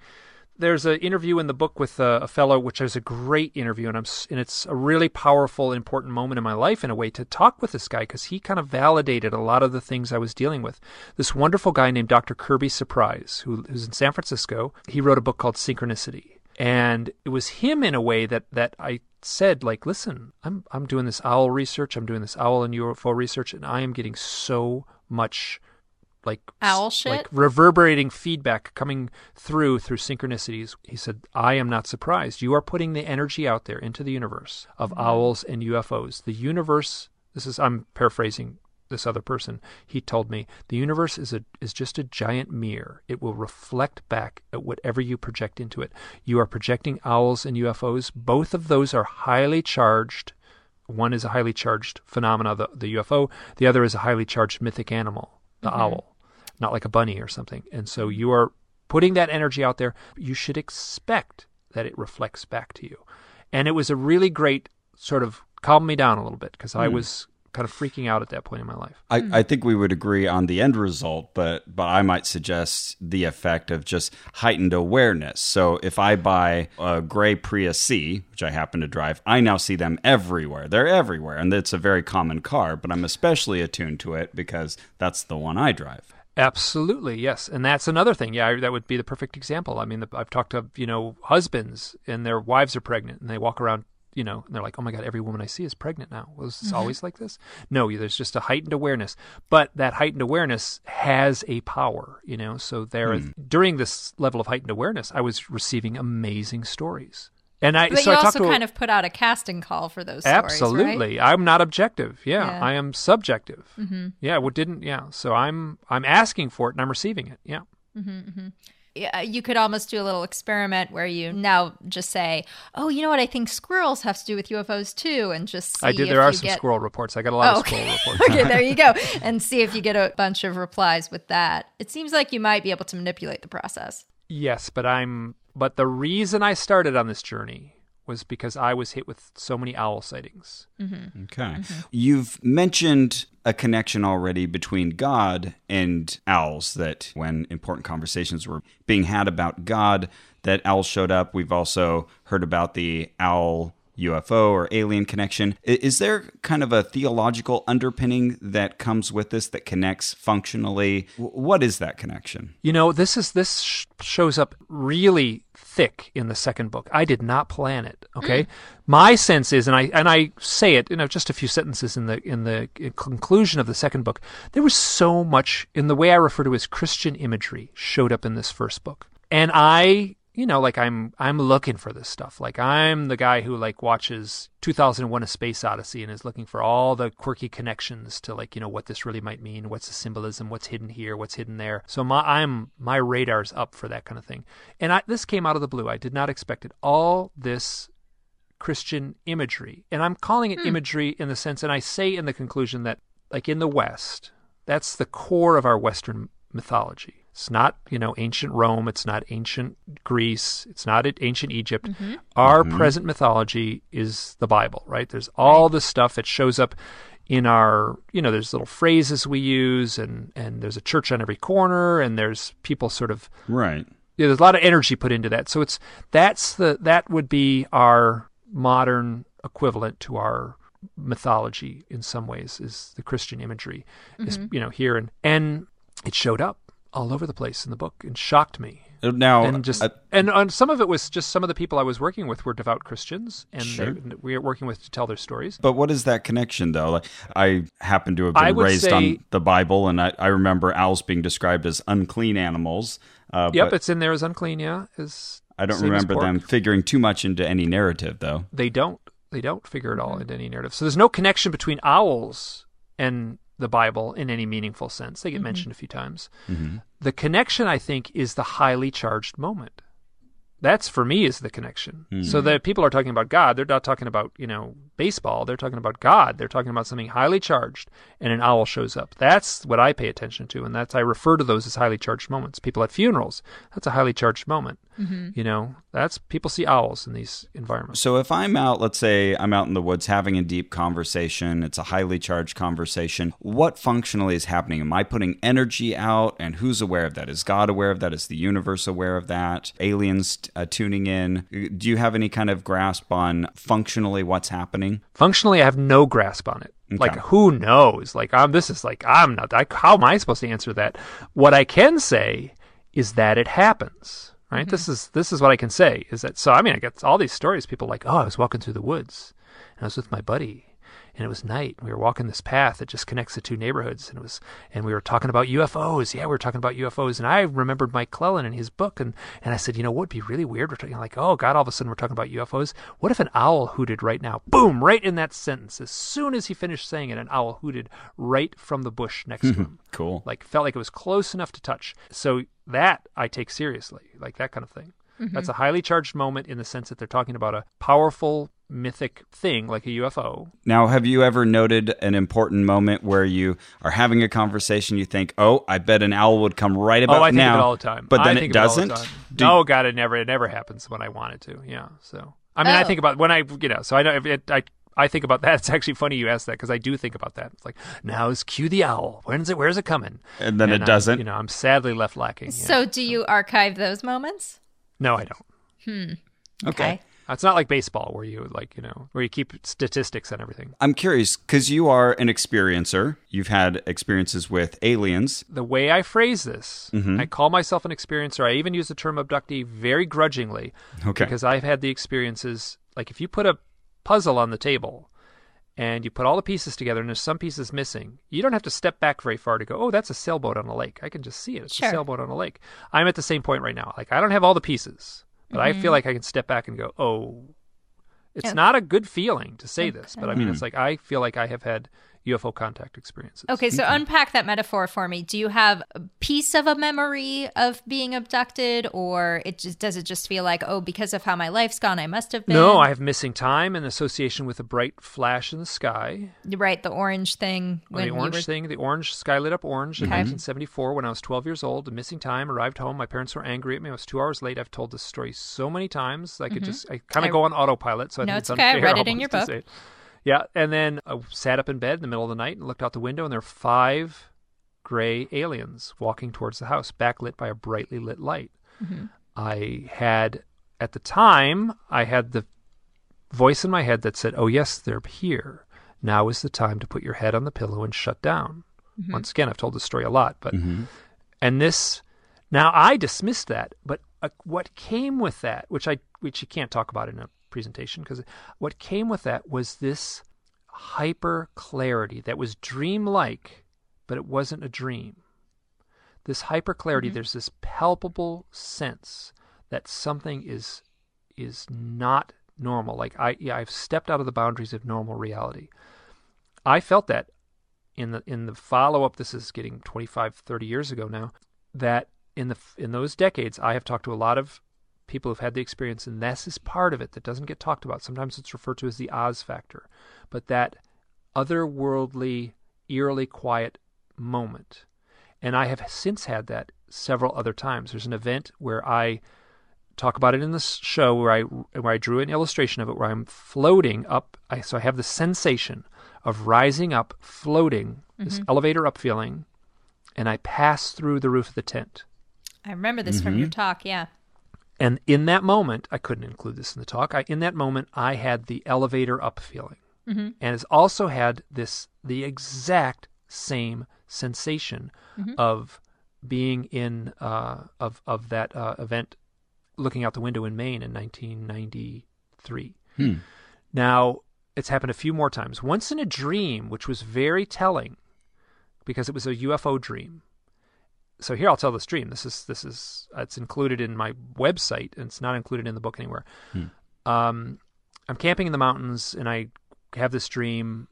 There's an interview in the book with uh, a fellow, which is a great interview, and I'm and it's a really powerful, important moment in my life in a way to talk with this guy because he kind of validated a lot of the things I was dealing with. This wonderful guy named Dr. Kirby Surprise, who, who's in San Francisco. He wrote a book called Synchronicity, and it was him in a way that that I said like, listen, I'm I'm doing this owl research, I'm doing this owl and UFO research, and I am getting so much like Owl shit? like reverberating feedback coming through through synchronicities. He said, "I am not surprised. You are putting the energy out there into the universe of mm-hmm. owls and UFOs. The universe. This is I'm paraphrasing this other person, he told me the universe is a is just a giant mirror. It will reflect back at whatever you project into it. You are projecting owls and UFOs. Both of those are highly charged. One is a highly charged phenomena, the, the UFO. The other is a highly charged mythic animal, the mm-hmm. owl, not like a bunny or something. And so you are putting that energy out there. You should expect that it reflects back to you. And it was a really great sort of calm me down a little bit because mm. I was kind of freaking out at that point in my life. I, mm-hmm. I, think we would agree on the end result, but but I might suggest the effect of just heightened awareness. So if I buy a gray Prius C, which I happen to drive, I now see them everywhere. They're everywhere, and it's a very common car. But I'm especially attuned to it because that's the one I drive. Absolutely, yes, and that's another thing. Yeah, that would be the perfect example. I mean, the, I've talked to you know husbands and their wives are pregnant, and they walk around you know, and they're like, oh my God, every woman I see is pregnant now. Was this mm-hmm. always like this? No, there's just a heightened awareness. But that heightened awareness has a power, you know. So there, mm. during this level of heightened awareness, I was receiving amazing stories. And I, but so you I also kind a, of put out a casting call for those. Absolutely, stories, right? I'm not objective. Yeah, yeah. I am subjective. Mm-hmm. Yeah, what didn't? Yeah, so I'm I'm asking for it and I'm receiving it. Yeah. Mm-hmm, mm-hmm Uh, you could almost do a little experiment where you now just say, "Oh, you know what? I think squirrels have to do with UFOs too," and just I did. There are some get... squirrel reports. I got a lot oh, of squirrel reports. okay, there you go, and see if you get a bunch of replies with that. It seems like you might be able to manipulate the process. Yes, but I'm. But the reason I started on this journey was because I was hit with so many owl sightings. Mm-hmm. Okay. Mm-hmm. You've mentioned a connection already between God and owls, that when important conversations were being had about God, that owls showed up. We've also heard about the owl UFO or alien connection. Is there kind of a theological underpinning that comes with this that connects functionally? What is that connection? You know, this is this sh- shows up really thick in the second book. I did not plan it. Okay, mm. my sense is, and I and I say it, you know, just a few sentences in the in the conclusion of the second book. There was so much in the way I refer to as Christian imagery showed up in this first book, and I you know, like I'm I'm looking for this stuff. Like I'm the guy who like watches 2001: A Space Odyssey and is looking for all the quirky connections to like you know what this really might mean, what's the symbolism, what's hidden here, what's hidden there. So my I'm my radar's up for that kind of thing. And I, this came out of the blue. I did not expect it. All this Christian imagery, and I'm calling it hmm. imagery in the sense, and I say in the conclusion that like in the West, that's the core of our Western mythology it's not, you know, ancient Rome. It's not ancient Greece. It's not ancient Egypt. Mm-hmm. Our mm-hmm. present mythology is the Bible, right? There's all this stuff that shows up in our, you know, there's little phrases we use, and and there's a church on every corner, and there's people sort of right. Yeah, there's a lot of energy put into that. So it's that's the that would be our modern equivalent to our mythology in some ways is the Christian imagery mm-hmm. is you know here and and it showed up all over the place in the book and shocked me. Uh, now, and just and, and some of it was just some of the people I was working with were devout Christians, and sure. they, we were working with to tell their stories. But what is that connection, though? Like, I happen to have been raised say, on the Bible, and I, I, remember owls being described as unclean animals. Uh, yep, it's in there as unclean. Yeah, as I don't remember them figuring too much into any narrative, though. They don't. They don't figure it all mm-hmm. into any narrative. So there's no connection between owls and the Bible in any meaningful sense. They get mm-hmm. mentioned a few times. Mm-hmm. The connection, I think, is the highly charged moment. That's for me is the connection. Mm-hmm. So that people are talking about God, they're not talking about, you know, baseball. They're talking about God. They're talking about something highly charged and an owl shows up. That's what I pay attention to. And that's, I refer to those as highly charged moments. People at funerals, that's a highly charged moment. Mm-hmm. You know, that's people see owls in these environments. So if I'm out, let's say I'm out in the woods having a deep conversation, it's a highly charged conversation. What functionally is happening? Am I putting energy out? And who's aware of that? Is God aware of that? Is the universe aware of that? Aliens uh, tuning in? Do you have any kind of grasp on functionally what's happening? Functionally, I have no grasp on it. Okay. Like who knows? Like I'm. This is like I'm not. I, how am I supposed to answer that? What I can say is that it happens right? Mm-hmm. This is this is what I can say is that so I mean I get all these stories people like oh I was walking through the woods and I was with my buddy and it was night. We were walking this path that just connects the two neighborhoods, and it was, and we were talking about UFOs. Yeah, we were talking about UFOs, and I remembered Mike Clelland and his book, and and I said, you know, what would be really weird? We're talking like, oh God, all of a sudden we're talking about UFOs. What if an owl hooted right now? Boom, right in that sentence. As soon as he finished saying it, an owl hooted right from the bush next to him. Cool. Like felt like it was close enough to touch. So that I take seriously, like that kind of thing. Mm-hmm. That's a highly charged moment in the sense that they're talking about a powerful mythic thing like a UFO. Now, have you ever noted an important moment where you are having a conversation? You think, "Oh, I bet an owl would come right about oh, I think now," of it all the time. but then I it think of all the doesn't. time. Do- oh God, it never it never happens when I want it to. Yeah. So I mean, I Oh. think about when I you know. So I know if it, I. I think about that. It's actually funny you asked that because I do think about that. It's like now is cue the owl. When's it? Where's it coming? And then it I'm- doesn't? you know, I'm sadly left lacking. yeah. So, do you archive those moments? no, I don't. Hmm. Okay. It's not like baseball where you like you know where you keep statistics and everything. I'm curious because you are an experiencer. You've had experiences with aliens. the way I phrase this, Mm-hmm. I call myself an experiencer. I even use the term abductee very grudgingly Okay. because I've had the experiences. Like if you put a puzzle on the table and you put all the pieces together and there's some pieces missing, you don't have to step back very far to go, oh, that's a sailboat on a lake. I can just see it. It's Sure. a sailboat on a lake. I'm at the same point right now. Like I don't have all the pieces, but I Mm-hmm. feel like I can step back and go, oh, it's Yeah. not a good feeling to say this, but I mean, it's like I feel like I have had UFO contact experiences. Okay, so unpack that metaphor for me. Do you have a piece of a memory of being abducted, or it just does it just feel like, oh, because of how my life's gone, I must have been? No, I have missing time and association with a bright flash in the sky. right the orange thing Or when the orange were thing, the orange sky lit up orange in 1974 when I was 12 years old. Missing time, arrived home. My parents were angry at me. I was two hours late. I've told this story so many times. I could mm-hmm. just, I kind I- of go on autopilot. So I No, think it's it's okay. I unfair read it in your book. Say it. Yeah, and then I sat up in bed in the middle of the night and looked out the window, and there were five gray aliens walking towards the house, backlit by a brightly lit light. Mm-hmm. I had, at the time, I had the voice in my head that said, "Oh yes, they're here. Now is the time to put your head on the pillow and shut down." Once again, I've told this story a lot, but and this now I dismissed that, but uh, what came with that, which I which you can't talk about in a presentation, because what came with that was this hyper clarity that was dreamlike, but it wasn't a dream. This hyper clarity, mm-hmm. there's this palpable sense that something is is not normal. Like I, yeah, I've stepped out of the boundaries of normal reality. I felt that in the in the follow up. This is getting 25, 30 years ago now. That in the in those decades, I have talked to a lot of people who've had the experience, and this is part of it that doesn't get talked about. Sometimes it's referred to as the Oz factor, but that otherworldly, eerily quiet moment. And I have since had that several other times. There's an event where I talk about it in this show where I where I drew an illustration of it where I'm floating up. I, so I have the sensation of rising up, floating, this mm-hmm. elevator up feeling, and I pass through the roof of the tent. I remember this from your mm-hmm. talk. Yeah. And in that moment, I couldn't include this in the talk. I, in that moment, I had the elevator up feeling, and it's also had this the exact same sensation of being in uh, of of that uh, event, looking out the window in Maine in 1993. Now it's happened a few more times. Once in a dream, which was very telling, because it was a UFO dream so here I'll tell the stream. This is this is it's included in my website and it's not included in the book anywhere. Um, I'm camping in the mountains and I have this dream,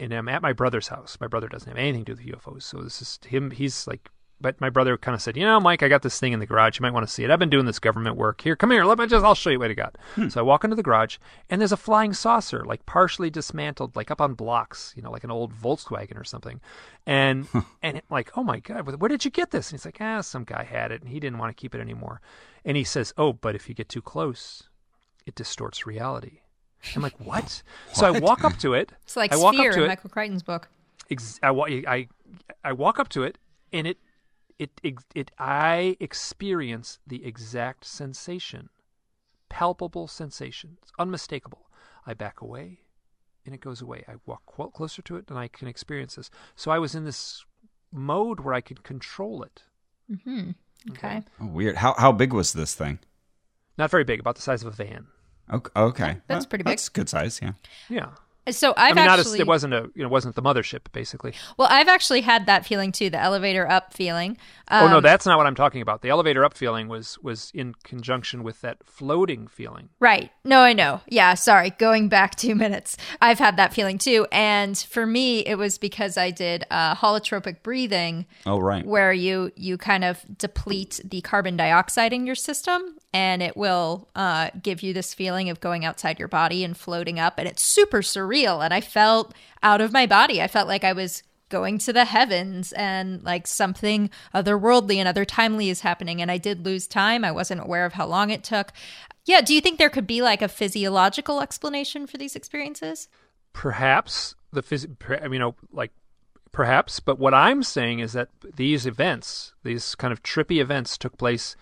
and I'm at my brother's house. My brother doesn't have anything to do with UFOs, so this is him. He's like, but my brother kind of said, you know, Mike, I got this thing in the garage. You might want to see it. I've been doing this government work. Here, come here. Let me just. I'll show you what I got. So I walk into the garage and there's a flying saucer, like partially dismantled, like up on blocks, you know, like an old Volkswagen or something. And and it, like, oh my god, where did you get this? And he's like, ah, some guy had it and he didn't want to keep it anymore. And he says, oh, but if you get too close, it distorts reality. I'm like, what? So I walk up to it. It's like I walk Sphere up to in it. Michael Crichton's book. Ex- I, wa- I, I walk up to it, and it, it, it, it, I experience the exact sensation, palpable sensation. It's unmistakable. I back away, and it goes away. I walk qu- closer to it, and I can experience this. So I was in this mode where I could control it. Mm-hmm. Okay. Oh, weird. How how big was this thing? Not very big, about the size of a van. Okay. okay. That's Well, pretty big. That's good size. Yeah. Yeah. So I've I mean, not actually a, it wasn't a you know wasn't the mothership basically. well, I've actually had that feeling too, the elevator up feeling. oh no, Um, that's not what I'm talking about. The elevator up feeling was was in conjunction with that floating feeling. Right. No, I know. Yeah, sorry. Going back two minutes. I've had that feeling too. And for me, it was because I did uh, holotropic breathing, Oh, right. where you you kind of deplete the carbon dioxide in your system, and it will uh, give you this feeling of going outside your body and floating up, and it's super surreal. And I felt out of my body. I felt like I was going to the heavens and like something otherworldly and other timely is happening. And I did lose time. I wasn't aware of how long it took. Yeah. Do you think there could be like a physiological explanation for these experiences? Perhaps the phys- you know, like perhaps, but what I'm saying is that these events, these kind of trippy events, took place,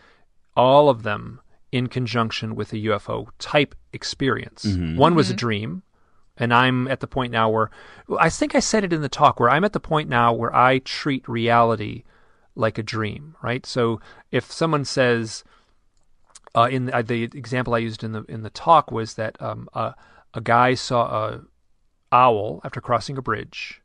all of them in conjunction with a UFO type experience. One was a dream, and I'm at the point now where I think I said it in the talk where I'm at the point now where I treat reality like a dream, right? So if someone says, uh, in the, uh, the example I used in the in the talk was that um, uh, a guy saw a owl after crossing a bridge.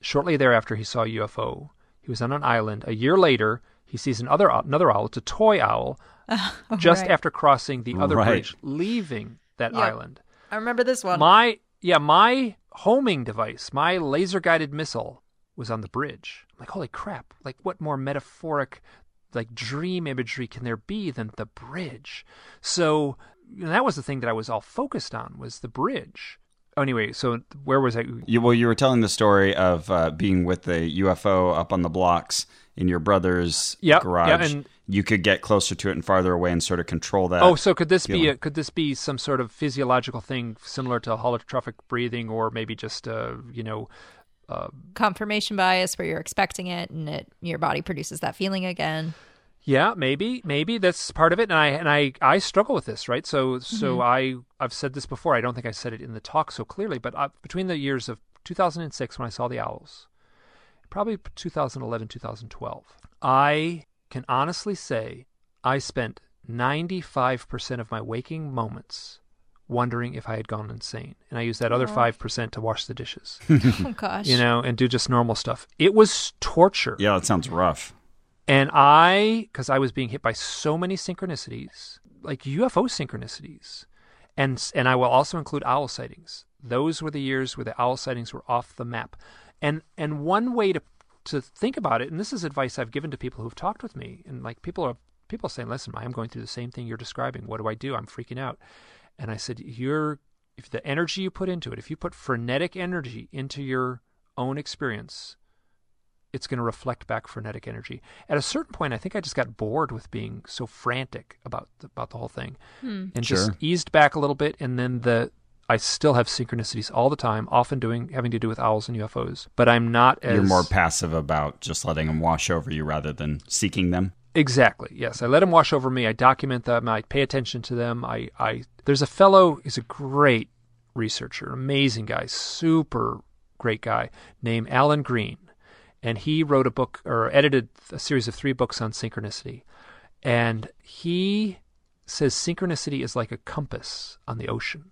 Shortly thereafter, he saw a UFO. He was on an island. A year later, he sees another another owl. It's a toy owl. just right. after crossing the other Right. bridge, leaving that Yep. island. I remember this one. My yeah, my homing device, my laser guided missile was on the bridge. I'm like, holy crap! Like, what more metaphoric, like dream imagery can there be than the bridge? So you that was the thing that I was all focused on was the bridge. Anyway, so where was I? You, well, you were telling the story of uh, being with the UFO up on the blocks in your brother's Yep, garage. yeah, and- you could get closer to it and farther away and sort of control that. Oh, so could this be a, could this be some sort of physiological thing similar to holotropic breathing, or maybe just uh, you know Confirmation bias, where you're expecting it and it your body produces that feeling again. Yeah, maybe, maybe that's part of it. And I and I I struggle with this, right? So so I I've said this before. I don't think I said it in the talk so clearly, but uh, between the years of 2006 when I saw the owls, probably 2011 2012, I can honestly say I spent 95% of my waking moments wondering if I had gone insane, and I used that other five percent to wash the dishes, Oh gosh. you know, and do just normal stuff. It was torture. yeah, that sounds rough. And I, because I was being hit by so many synchronicities, like UFO synchronicities, and and I will also include owl sightings. Those were the years where the owl sightings were off the map. And and one way to to think about it, and this is advice I've given to people who've talked with me, and like people are people saying, "Listen, I am going through the same thing you're describing. What do I do? I'm freaking out." And I said, "You're if the energy you put into it, if you put frenetic energy into your own experience, it's going to reflect back frenetic energy. At a certain point, I think I just got bored with being so frantic about the, about the whole thing, hmm. and just eased back a little bit. And then the I still have synchronicities all the time, often doing having to do with owls and UFOs. But I'm not as You're more passive about just letting them wash over you rather than seeking them. Exactly. Yes, I let them wash over me. I document them. I pay attention to them. I, I there's a fellow. He's a great researcher, amazing guy, super great guy named Alan Green, and he wrote a book or edited a series of three books on synchronicity, and he says synchronicity is like a compass on the ocean.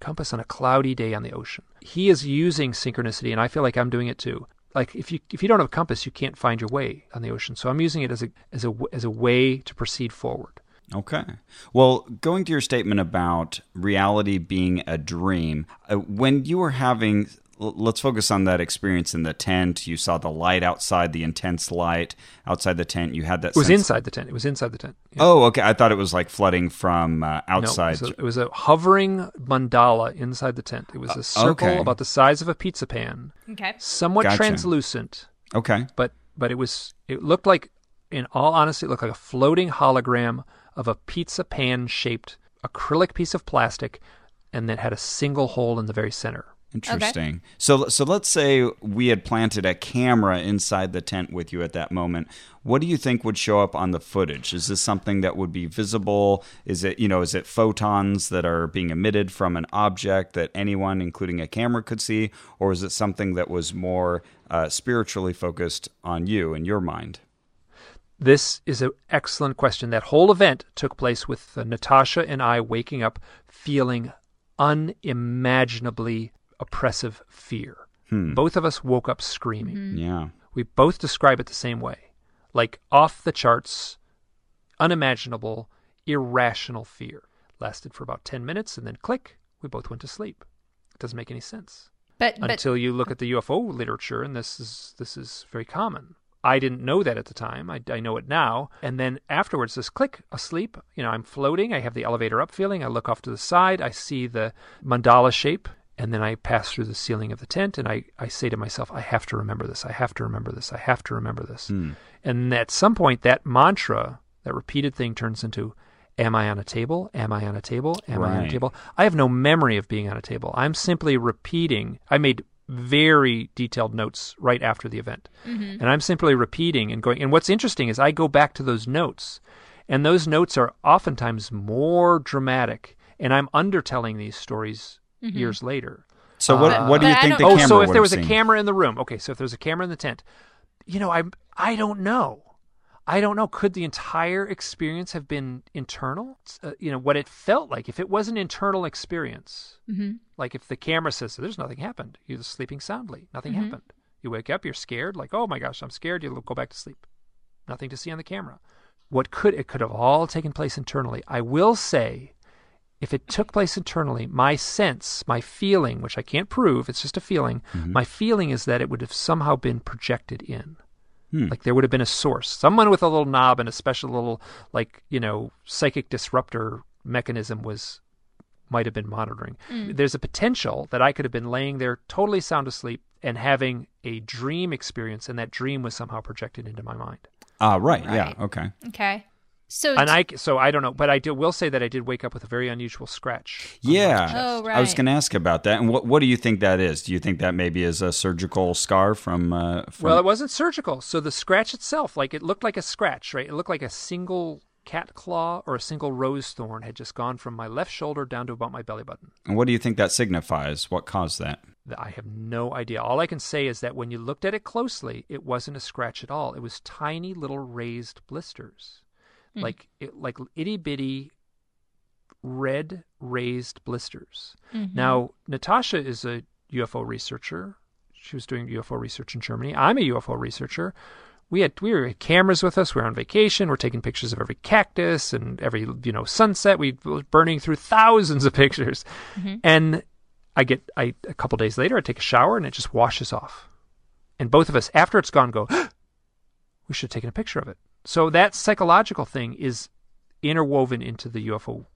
Compass on a cloudy day on the ocean. He is using synchronicity, and I feel like I'm doing it too. Like if you if you don't have a compass, you can't find your way on the ocean. So I'm using it as a as a as a way to proceed forward. Okay. Well, going to your statement about reality being a dream, uh, when you were having, let's focus on that experience in the tent. You saw the light outside, the intense light outside the tent. You had that. It was sense- inside the tent. It was inside the tent. Yeah. Oh, okay. I thought it was like flooding from uh, No, outside. it, was a, it was a hovering mandala inside the tent. It was a circle okay. about the size of a pizza pan, Okay. somewhat Gotcha. translucent, okay. but but it was it looked like, in all honesty, it looked like a floating hologram of a pizza pan shaped acrylic piece of plastic, and that had a single hole in the very center. Interesting. So, so let's say we had planted a camera inside the tent with you at that moment. What do you think would show up on the footage? Is this something that would be visible? Is it, you know, is it photons that are being emitted from an object that anyone, including a camera, could see, or is it something that was more uh, spiritually focused on you and your mind? This is an excellent question. That whole event took place with uh, Natasha and I waking up feeling unimaginably oppressive fear. Hmm. Both of us woke up screaming. Mm-hmm. Yeah. We both describe it the same way like off the charts, unimaginable, irrational fear. Lasted for about 10 minutes and then click, we both went to sleep. It doesn't make any sense But but until you look at the UFO literature, and this is this is very common. I didn't know that at the time. I, I know it now. And then afterwards, this click, asleep. You know, I'm floating. I have the elevator up feeling. I look off to the side. I see the mandala shape, and then I pass through the ceiling of the tent, and I, I say to myself, I have to remember this. I have to remember this. I have to remember this. Hmm. And at some point, that mantra, that repeated thing, turns into, Am I on a table? Am I on a table? Am I on a table? I have no memory of being on a table. I'm simply repeating. I made very detailed notes right after the event. Mm-hmm. And I'm simply repeating and going. And what's interesting is I go back to those notes, and those notes are oftentimes more dramatic. And I'm undertelling these stories years later. So what Uh, what do you think don't- the oh, so if there have was a camera in the room, okay. So if there was a camera in the tent, you know, I I don't know. I don't know. Could the entire experience have been internal? Uh, you know, what it felt like. If it was an internal experience, like if the camera says there's nothing happened, you're sleeping soundly, nothing happened. You wake up, you're scared, like oh my gosh, I'm scared. You go back to sleep, nothing to see on the camera. What could it could have all taken place internally? I will say, if it took place internally, my sense, my feeling, which I can't prove, it's just a feeling, mm-hmm. my feeling is that it would have somehow been projected in. Hmm. Like there would have been a source, someone with a little knob and a special little, like, you know, psychic disruptor mechanism was, might have been monitoring. Hmm. There's a potential that I could have been laying there totally sound asleep and having a dream experience, and that dream was somehow projected into my mind. Ah, right. Right. Yeah. Okay. okay. So And I, so I don't know, but I do, will say that I did wake up with a very unusual scratch. Yeah. chest. Oh, I was going to ask about that. And what what do you think that is? Do you think that maybe is a surgical scar from? Uh, from Well, it wasn't surgical. So the scratch itself, like it looked like a scratch, right? It looked like a single cat claw or a single rose thorn had just gone from my left shoulder down to about my belly button. and what do you think that signifies? What caused that? I have no idea. All I can say is that when you looked at it closely, it wasn't a scratch at all. It was tiny little raised blisters, Mm. like it, like itty bitty red raised blisters. Mm-hmm. Now, Natasha is a UFO researcher. She was doing UFO research in Germany. I'm a UFO researcher. We had we were had cameras with us. We were on vacation. We're taking pictures of every cactus and every you know sunset. We were burning through thousands of pictures, mm-hmm. and I get I a couple days later I take a shower and it just washes off, and both of us after it's gone go, we should have taken a picture of it. So that psychological thing is interwoven into the UFO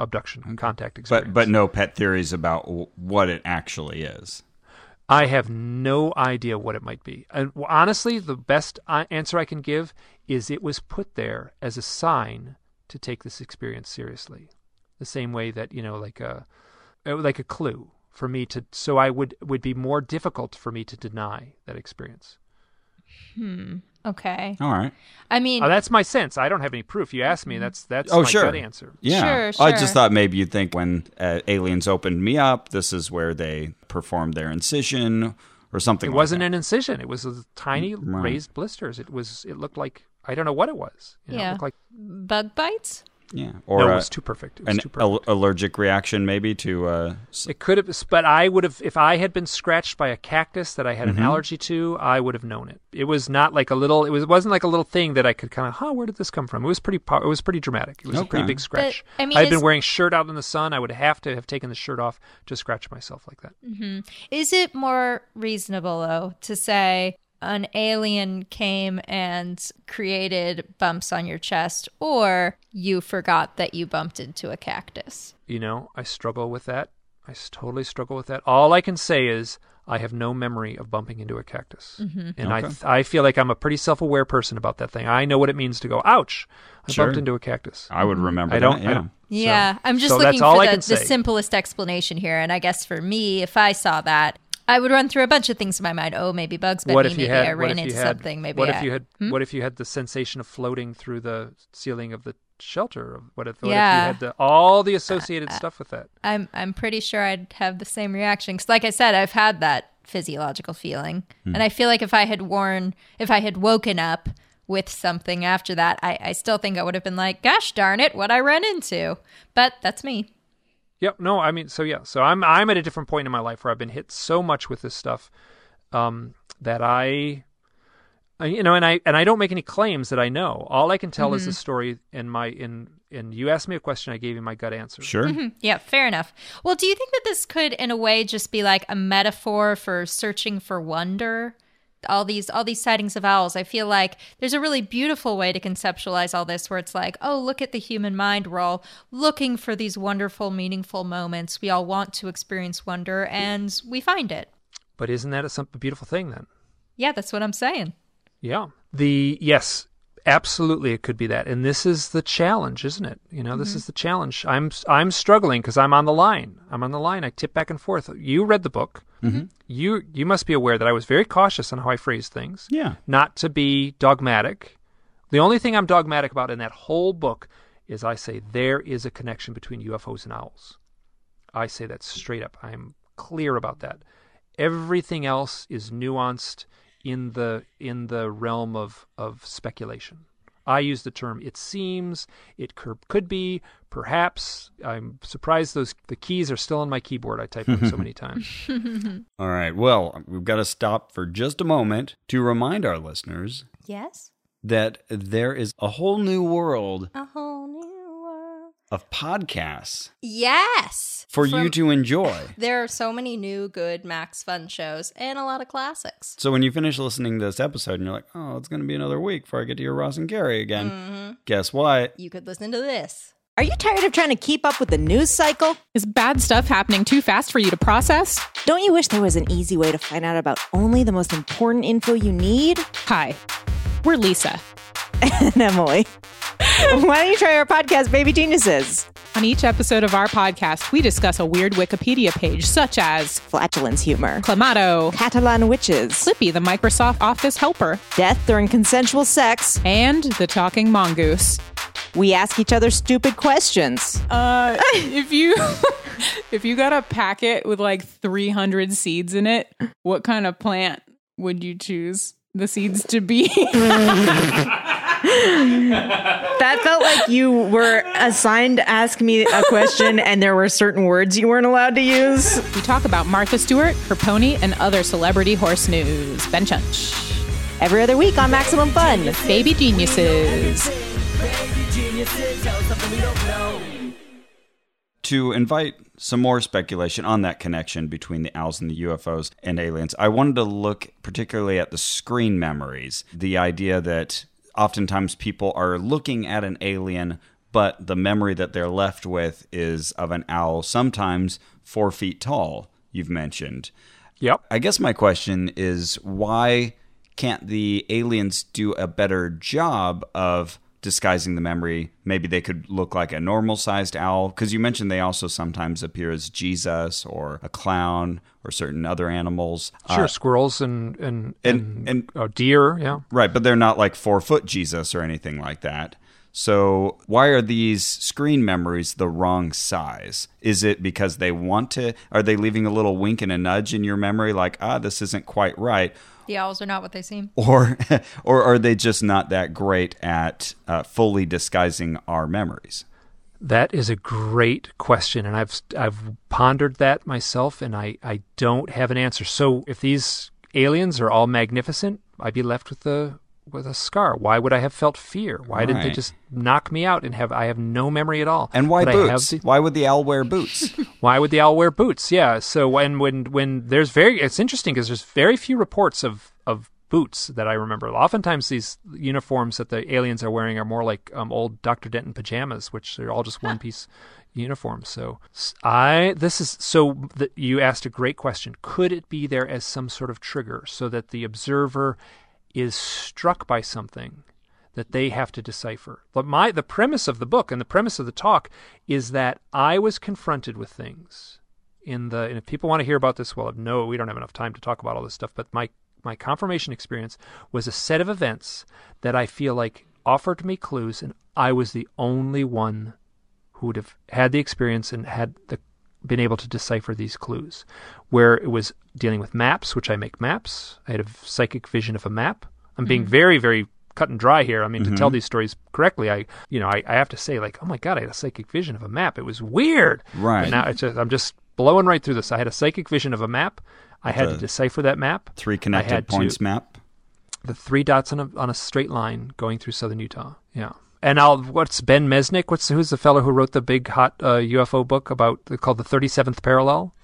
abduction contact experience. But but no pet theories about what it actually is. I have no idea what it might be. And honestly, the best uh, answer I can give is it was put there as a sign to take this experience seriously. The same way that, you know, like a uh, like a clue for me to so I would would be more difficult for me to deny that experience. Okay. All right. I mean, Uh, that's my sense. I don't have any proof. You asked me. That's that's Oh, my sure. gut answer. Yeah. Sure, I just thought maybe you'd think when uh, aliens opened me up, this is where they performed their incision or something. It like wasn't that. an incision. It was a tiny Right. raised blisters. It was. It looked like I don't know what it was. You know, It Yeah. looked like bug bites? Yeah. Or no, it uh, was too perfect. It was an too perfect. al- allergic reaction, maybe to. Uh, s- It could have, but I would have, if I had been scratched by a cactus that I had Mm-hmm. an allergy to, I would have known it. It was not like a little, it was, it wasn't like a little thing that I could kind of, huh, where did this come from? It was pretty, po- it was pretty dramatic. It was a pretty big scratch. I mean, I had been wearing shirt out in the sun. I would have to have taken the shirt off to scratch myself like that. Is it more reasonable, though, to say an alien came and created bumps on your chest, or you forgot that you bumped into a cactus? You know, I struggle with that. I totally struggle with that. All I can say is I have no memory of bumping into a cactus, Mm-hmm. and I Okay. th- I feel like I'm a pretty self-aware person about that thing. I know what it means to go, ouch, I Sure. bumped into a cactus. I would remember I don't. that. Yeah. I don't. Yeah, So- I'm just so looking for the, the simplest explanation here. And I guess for me, if I saw that, I would run through a bunch of things in my mind. Oh, maybe bugs bit what me. if you maybe had? I what ran if into had? something. Maybe what I, if you had? Hmm? What if you had the sensation of floating through the ceiling of the shelter? What if? What Yeah. if you had the, all the associated stuff with that? I'm I'm pretty sure I'd have the same reaction because, like I said, I've had that physiological feeling, Hmm. and I feel like if I had worn, if I had woken up with something after that, I, I still think I would have been like, "Gosh darn it, what I ran into." But that's me. Yep. No, I mean, so yeah. So I'm I'm at a different point in my life where I've been hit so much with this stuff um, that I, I- you know, and I and I don't make any claims that I know. All I can tell is the story in my in and you asked me a question, I gave you my gut answer. Sure. Yeah, fair enough. Well, do you think that this could, in a way, just be like a metaphor for searching for wonder? All these, all these sightings of owls. I feel like there's a really beautiful way to conceptualize all this, where it's like, oh, look at the human mind. We're all looking for these wonderful, meaningful moments. We all want to experience wonder, and we find it. But isn't that a, some, beautiful thing then? Yeah, that's what I'm saying. Yeah. The yes, absolutely, it could be that, and this is the challenge, isn't it? You know, this is the challenge. I'm I'm struggling because I'm on the line. I'm on the line. I tip back and forth. You read the book. Mm-hmm. You you must be aware that I was very cautious on how I phrase things. Yeah. Not to be dogmatic. The only thing I'm dogmatic about in that whole book is I say there is a connection between UFOs and owls. I say that straight up. I'm clear about that. Everything else is nuanced in the in the realm of of speculation. I use the term it seems, it could, could be, perhaps. I'm surprised those the keys are still on my keyboard. I type them so many times. All right. Well, we've got to stop for just a moment to remind our listeners Yes? that there is a whole new world A whole new world. Of podcasts Yes! for you to enjoy. There are so many new, good Max Fun shows and a lot of classics. So when you finish listening to this episode and you're like, oh, it's going to be another week before I get to hear Ross and Carrie again, Mm-hmm. guess what? You could listen to this. Are you tired of trying to keep up with the news cycle? Is bad stuff happening too fast for you to process? Don't you wish there was an easy way to find out about only the most important info you need? Hi, we're Lisa. And Emily. Why don't you try our podcast, Baby Geniuses? On each episode of our podcast, we discuss a weird Wikipedia page, such as Flatulence humor, Clamato, Catalan witches, Clippy, the Microsoft Office helper, death during consensual sex. and the talking mongoose. We ask each other stupid questions. Uh, if you if you got a packet with like 300 seeds in it, what kind of plant would you choose the seeds to be? That felt like you were assigned to ask me a question and there were certain words you weren't allowed to use. we talk about Martha Stewart, her pony, and other celebrity horse news. Ben Chunch. Every other week on Maximum Fun. Baby geniuses. To invite some more speculation on that connection between the owls and the UFOs and aliens, I wanted to look particularly at the screen memories. The idea that oftentimes people are looking at an alien, but the memory that they're left with is of an owl, sometimes four feet tall, you've mentioned. Yep. I guess my question is why can't the aliens do a better job of disguising the memory? Maybe they could look like a normal sized owl. Because you mentioned they also sometimes appear as Jesus or a clown or certain other animals. Sure, Uh, squirrels and and and- and, and- uh, deer. Yeah. right, but they're not like four foot Jesus or anything like that. So, why are these screen memories the wrong size? Is it because they want to? Are they leaving a little wink and a nudge in your memory, like, ah, this isn't quite right? The owls are not what they seem. or or are they just not that great at uh, fully disguising our memories? That is a great question, and I've I've pondered that myself, and I, I don't have an answer. So, if these aliens are all magnificent, I'd be left with a with a scar. Why would I have felt fear? Why didn't they just knock me out and have I have no memory at all? And why But boots? the- Why would the owl wear boots? why would the owl wear boots? Yeah. So when when when there's very it's interesting because there's very few reports of of boots that I remember. Oftentimes these uniforms that the aliens are wearing are more like um, old Dr. Denton pajamas, which are all just one piece uniforms. So I this is so the, you asked a great question. Could it be there as some sort of trigger so that the observer is struck by something that they have to decipher. But my the premise of the book and the premise of the talk is that I was confronted with things in the and if people want to hear about this, well, no, we don't have enough time to talk about all this stuff. But my my confirmation experience was a set of events that I feel like offered me clues, and I was the only one who would have had the experience and had the been able to decipher these clues. Where it was dealing with maps, which I make maps. I had a psychic vision of a map. I'm being very, very cut and dry here. I mean, to tell Mm-hmm. these stories correctly, I, you know, I, I have to say, like, oh my god, I had a psychic vision of a map. It was weird. Right. But now it's just, I'm just blowing right through this. I had a psychic vision of a map. I had to decipher that map. Three I connected had to- points map. The three dots on a on a straight line going through southern Utah. Yeah. And I'll what's Ben Mezrich? What's who's the fellow who wrote the big hot uh, UFO book about called the 37th parallel?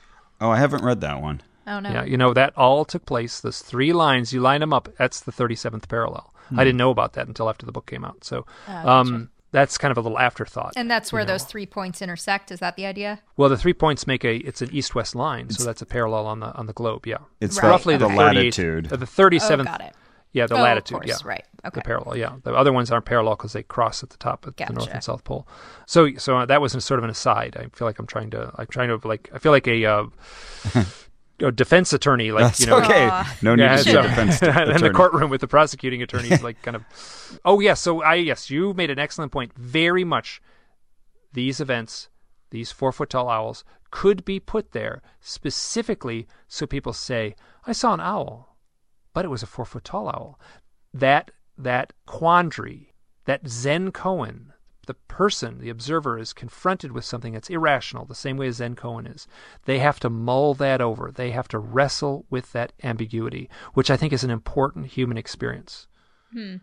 Oh, I haven't read that one. Oh no. Yeah, you know that all took place. Those three lines, you line them up. That's the thirty-seventh parallel. I didn't know about that until after the book came out. So, um, that's kind of a little afterthought. And that's where those three points intersect. Is that the idea? well, the three points make a it's an east-west line, so that's a parallel on the on the globe. Yeah, It's Right. roughly the, the, the 38th latitude. uh, the Oh, thirty-seventh. got it. yeah, the Oh, of latitude. course, yeah, right. Okay. The parallel. Yeah, the other ones aren't parallel because they cross at the top at the north and south pole. So, so that was sort of an aside. I feel like I'm trying to I'm trying to like I feel like a. Uh, a defense attorney, like That's you know, okay. No need yeah, to be so- a defense in the courtroom with the prosecuting attorneys, like kind of. Oh yes, so I yes, you made an excellent point. Very much, these events, these four foot tall owls, could be put there specifically so people say, "I saw an owl, but it was a four foot tall owl." That that quandary, that Zen koan, the person, the observer, is confronted with something that's irrational, the same way as Zen koan is. They have to mull that over. They have to wrestle with that ambiguity, which I think is an important human experience. Hmm.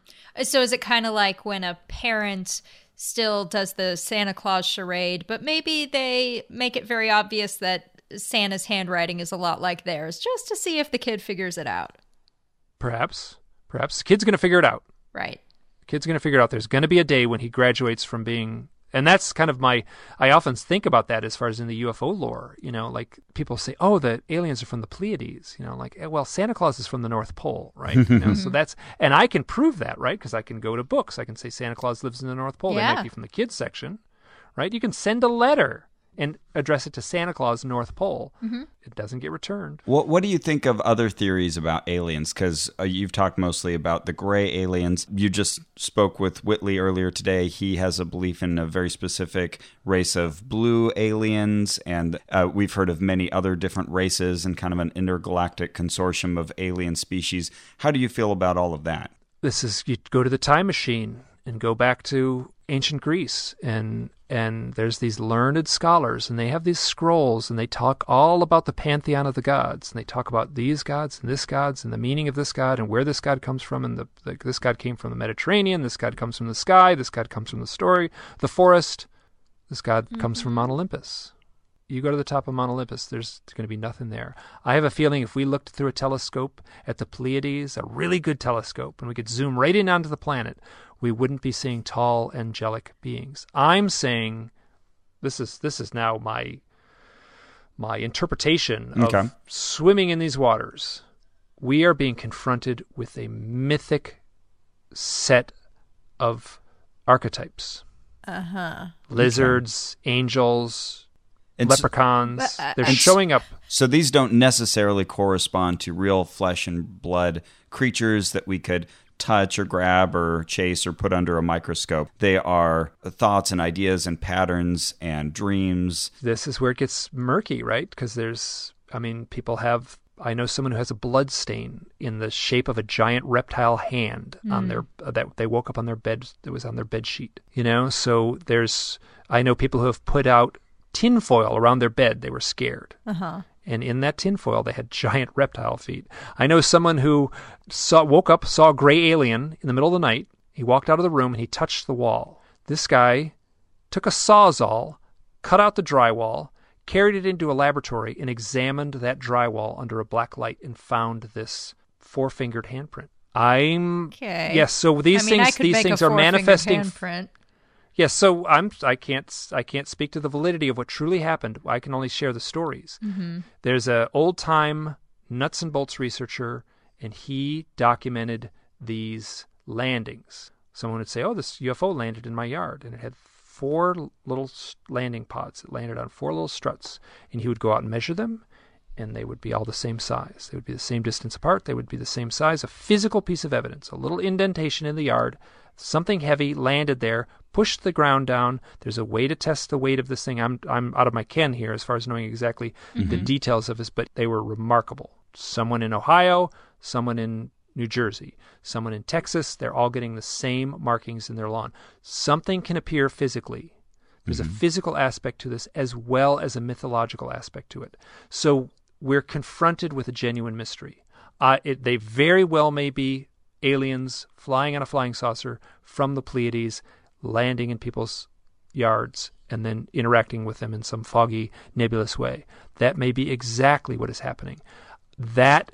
So is it kind of like when a parent still does the Santa Claus charade, but maybe they make it very obvious that Santa's handwriting is a lot like theirs, just to see if the kid figures it out. Perhaps, perhaps the kid's going to figure it out. Right. The kid's going to figure it out. There's going to be a day when he graduates from being, and that's kind of my. I often think about that as far as in the UFO lore. You know, like people say, "Oh, the aliens are from the Pleiades." You know, like, well, Santa Claus is from the North Pole, right? You know, so that's, and I can prove that, right? Because I can go to books. I can say Santa Claus lives in the North Pole. They might be from the kids section, right? You can send a letter and address it to Santa Claus North Pole. It doesn't get returned. What What do you think of other theories about aliens? Because uh, you've talked mostly about the gray aliens. You just spoke with Whitley earlier today. He has a belief in a very specific race of blue aliens, and uh, we've heard of many other different races and kind of an intergalactic consortium of alien species. How do you feel about all of that? this is you go to the time machine and go back to ancient Greece and and there's these learned scholars and they have these scrolls and they talk all about the pantheon of the gods and they talk about these gods and this gods and the meaning of this god and where this god comes from and the, the this god came from the Mediterranean this god comes from the sky this god comes from the story the forest this god mm-hmm. comes from Mount Olympus you go to the top of Mount Olympus, there's going to be nothing there. I have a feeling if we looked through a telescope at the Pleiades, a really good telescope, and we could zoom right in onto the planet, we wouldn't be seeing tall angelic beings. I'm saying this is this is now my my interpretation of Okay. swimming in these waters. We are being confronted with a mythic set of archetypes. Uh-huh. Lizards, angels, And s- leprechauns. But, uh, They're and- showing up. So these don't necessarily correspond to real flesh and blood creatures that we could touch or grab or chase or put under a microscope. They are thoughts and ideas and patterns and dreams. This is where it gets murky, right? Because there's, I mean, people have. I know someone who has a blood stain in the shape of a giant reptile hand on their that they woke up on their bed. That was on their bed sheet. You know, so there's. I know people who have put out tinfoil around their bed. They were scared. Uh-huh. And in that tinfoil they had giant reptile feet. I know someone who saw woke up, saw a gray alien in the middle of the night. He walked out of the room and he touched the wall. This guy took a sawzall, cut out the drywall, carried it into a laboratory, and examined that drywall under a black light and found this four-fingered handprint. I'm Okay. yes. So these I mean, things, these things are manifesting handprint. Yes, so I'm I can't I can't speak to the validity of what truly happened. I can only share the stories. Mm-hmm. There's a old time nuts and bolts researcher, and he documented these landings. Someone would say, "Oh, this UFO landed in my yard," and it had four little landing pods. It landed on four little struts, and he would go out and measure them, and they would be all the same size. They would be the same distance apart. They would be the same size. A physical piece of evidence, a little indentation in the yard. Something heavy landed there, pushed the ground down. There's a way to test the weight of this thing. I'm I'm out of my ken here as far as knowing exactly the mm-hmm. details of this, but they were remarkable. Someone in Ohio, someone in New Jersey, someone in Texas, they're all getting the same markings in their lawn. Something can appear physically. There's a mm-hmm. physical aspect to this as well as a mythological aspect to it. So we're confronted with a genuine mystery. Uh, it, they very well may be aliens flying on a flying saucer from the Pleiades, landing in people's yards, and then interacting with them in some foggy, nebulous way. That may be exactly what is happening. That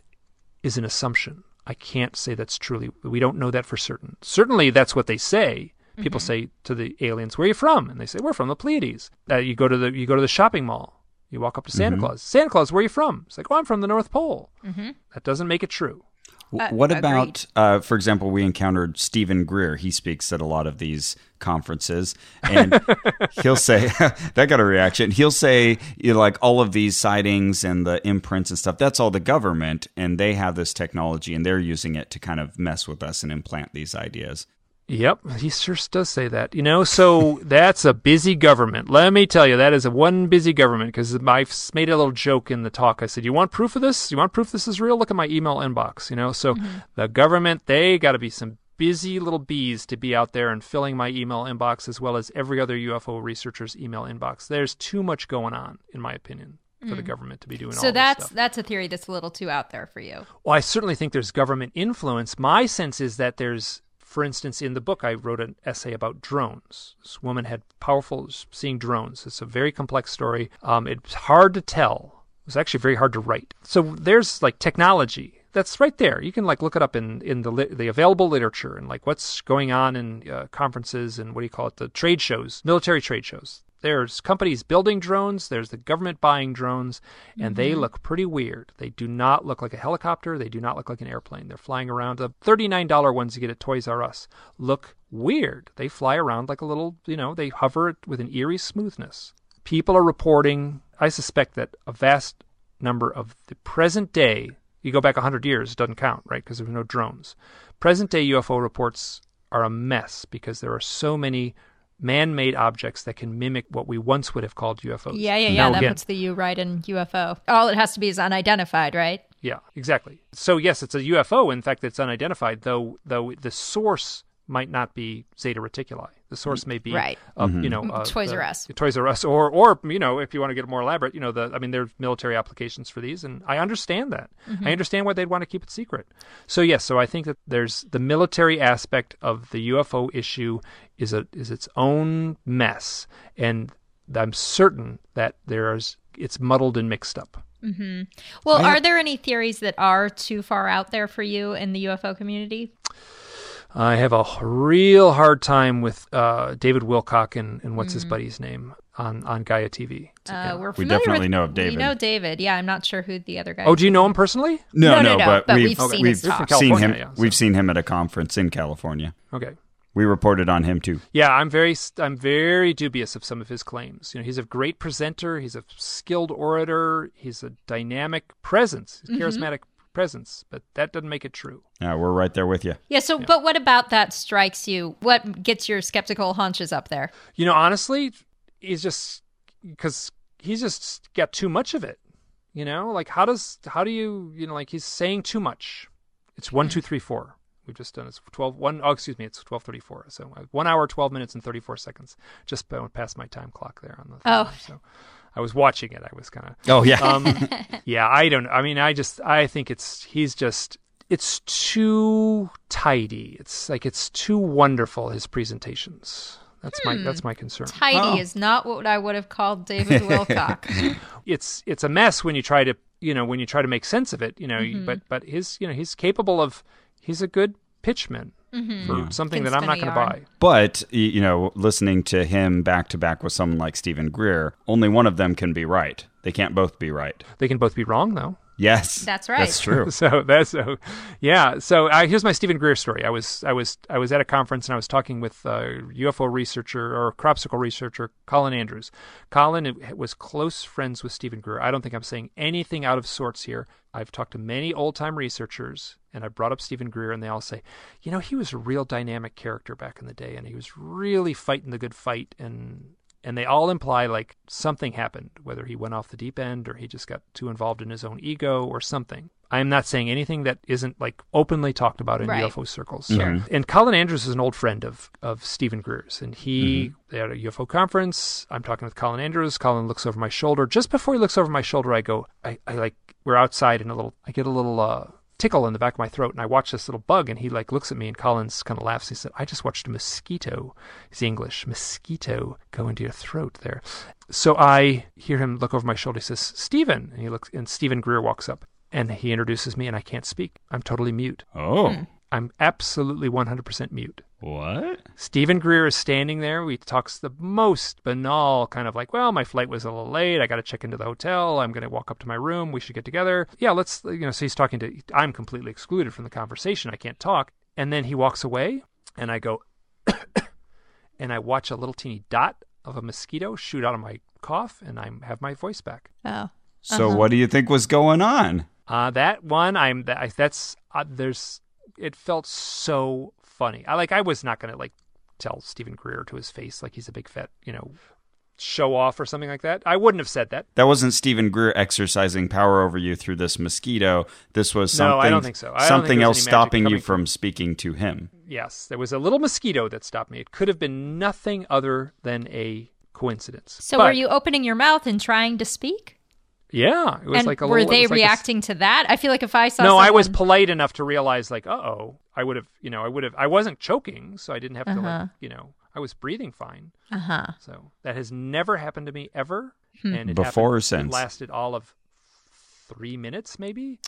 is an assumption. I can't say that's truly. We don't know that for certain. Certainly, that's what they say. People say to the aliens, "Where are you from?" And they say, "We're from the Pleiades." Uh, you go to the you go to the shopping mall. You walk up to Santa mm-hmm. Claus. Santa Claus, where are you from? It's like, "Oh, I'm from the North Pole." Mm-hmm. That doesn't make it true. W- uh, what about, uh, for example, we encountered Steven Greer. He speaks at a lot of these conferences, and he'll say that got a reaction. He'll say, you know, like all of these sightings and the imprints and stuff. That's all the government, and they have this technology, and they're using it to kind of mess with us and implant these ideas. Yep, he sure does say that. You know, so that's a busy government. Let me tell you, that is a one busy government because I made a little joke in the talk. I said, "You want proof of this? You want proof this is real? Look at my email inbox." You know, so mm-hmm. the government they got to be some busy little bees to be out there and filling my email inbox as well as every other UFO researcher's email inbox. There's too much going on, in my opinion, for the mm. government to be doing all So this that's that's a theory that's a little too out there for you. Well, I certainly think there's government influence. My sense is that there's, for instance, in the book, I wrote an essay about drones. This woman had powerful seeing drones. It's a very complex story. Um, it's hard to tell. It was actually very hard to write. So there's like technology that's right there. You can like look it up in in the the available literature and like what's going on in uh, conferences and what do you call it the trade shows, military trade shows. There's companies building drones, there's the government buying drones, and they mm-hmm. look pretty weird. They do not look like a helicopter, they do not look like an airplane. They're flying around. The $39 ones you get at Toys R Us look weird. They fly around like a little, you know, they hover with an eerie smoothness. People are reporting, I suspect that a vast number of the present day, you go back 100 years, it doesn't count, right? Because there were no drones. Present day UFO reports are a mess because there are so many man made objects that can mimic what we once would have called UFOs. Yeah, yeah, yeah. Now that again, puts the U right in UFO. All it has to be is unidentified, right? Yeah, exactly. So yes, it's a UFO. In fact, it's unidentified, though. Though the source might not be Zeta Reticuli. The source may be Right. of, mm-hmm. you know uh, Toys the- R Us. Toys R Us, or or you know, if you want to get more elaborate, you know, the I mean, there's military applications for these, and I understand that. Mm-hmm. I understand why they'd want to keep it secret. So yes, so I think that there's the military aspect of the UFO issue is a is its own mess, and I'm certain that there's it's muddled and mixed up. Well, are there any theories that are too far out there for you in the UFO community? I have a real hard time with uh, David Wilcock and, and what's his buddy's name on, on Gaia TV. Uh, we're We definitely with- know of David. We know David. Yeah, I'm not sure who the other guy. oh, is. do you know him personally? No, No, no, no, no, but, but we've we've seen we've his talk. Seen him. Yeah, so- We've seen him at a conference in California. Okay. We reported on him too. Yeah, I'm very I'm very dubious of some of his claims. You know, he's a great presenter, he's a skilled orator, he's a dynamic presence, he's charismatic presence, but that doesn't make it true. Yeah, we're right there with you. Yeah. So, but what about that strikes you? What gets your skeptical haunches up there? You know, honestly, he's just because he's just got too much of it. You know, like how does how do you you know like he's saying too much. It's one two three four. We've just done it's 12 one oh excuse me it's twelve thirty four so uh, one hour twelve minutes and thirty four seconds just p- past my time clock there on the Oh. so I was watching it I was kind of Oh yeah. um, yeah, I don't. I mean, I just I think it's he's just it's too tidy. It's like it's too wonderful his presentations. That's my that's my concern. Tidy is not what I would have called David Wilcock. It's it's a mess when you try to you know when you try to make sense of it. You know, Mm-hmm. but but his you know he's capable of he's a good pitchman Mm-hmm. for something that I'm not going to buy. But you know, listening to him back to back with someone like Steven Greer, only one of them can be right. They can't both be right. They can both be wrong though. Yes, That's right. That's true. so that's so yeah. So uh, here's my Steven Greer story. I was i was i was at a conference and i was talking with a ufo researcher or crop circle researcher colin andrews. Colin was close friends with Steven Greer. I don't think i'm saying anything out of sorts here. I've talked to many old-time researchers and i brought up Steven Greer and they all say you know he was a real dynamic character back in the day and he was really fighting the good fight and and they all imply like something happened, whether he went off the deep end or he just got too involved in his own ego or something. I'm not saying anything that isn't like openly talked about in Right. UFO circles. Sure. So- And Colin Andrews is an old friend of of Steven Greer's, and he they had a UFO conference. I'm talking with Colin Andrews. Colin looks over my shoulder. Just before he looks over my shoulder, I go, I, I like we're outside in a little, I get a little uh, tickle in the back of my throat, and I watch this little bug, and he like looks at me, and Collins kind of laughs. He said, "I just watched a mosquito." He's English, mosquito go into your throat there. So I hear him look over my shoulder. He says, "Steven," and he looks, and Steven Greer walks up, and he introduces me, and I can't speak. I'm totally mute. Oh, I'm absolutely 100% mute. What? Steven Greer is standing there. He talks the most banal kind of like, well, my flight was a little late. I got to check into the hotel. I'm going to walk up to my room. We should get together. Yeah, let's, you know, so he's talking to, I'm completely excluded from the conversation. I can't talk. And then he walks away and I go, and I watch a little teeny dot of a mosquito shoot out of my cough and I have my voice back. Oh. So what do you think was going on? Uh, that one, I'm that I, that's uh, there's it felt so funny. I like I was not gonna like tell Steven Greer to his face like he's a big fat you know show off or something like that. I wouldn't have said that. That wasn't Steven Greer exercising power over you through this mosquito. This was something. No, something. I don't think so. I don't something there else was any magic stopping you coming from speaking to him. Yes, there was a little mosquito that stopped me. It could have been nothing other than a coincidence. So But, were you opening your mouth and trying to speak? Yeah, it was and like a were little, they was like a s- reacting to that? I feel like if I saw no, I was polite enough to realize, like, uh oh, I would have, you know, I would have, I wasn't choking, so I didn't have to, Uh-huh. like, you know, I was breathing fine. uh-huh. So that has never happened to me ever. Hmm. And it Before or since? It lasted all of three minutes, maybe.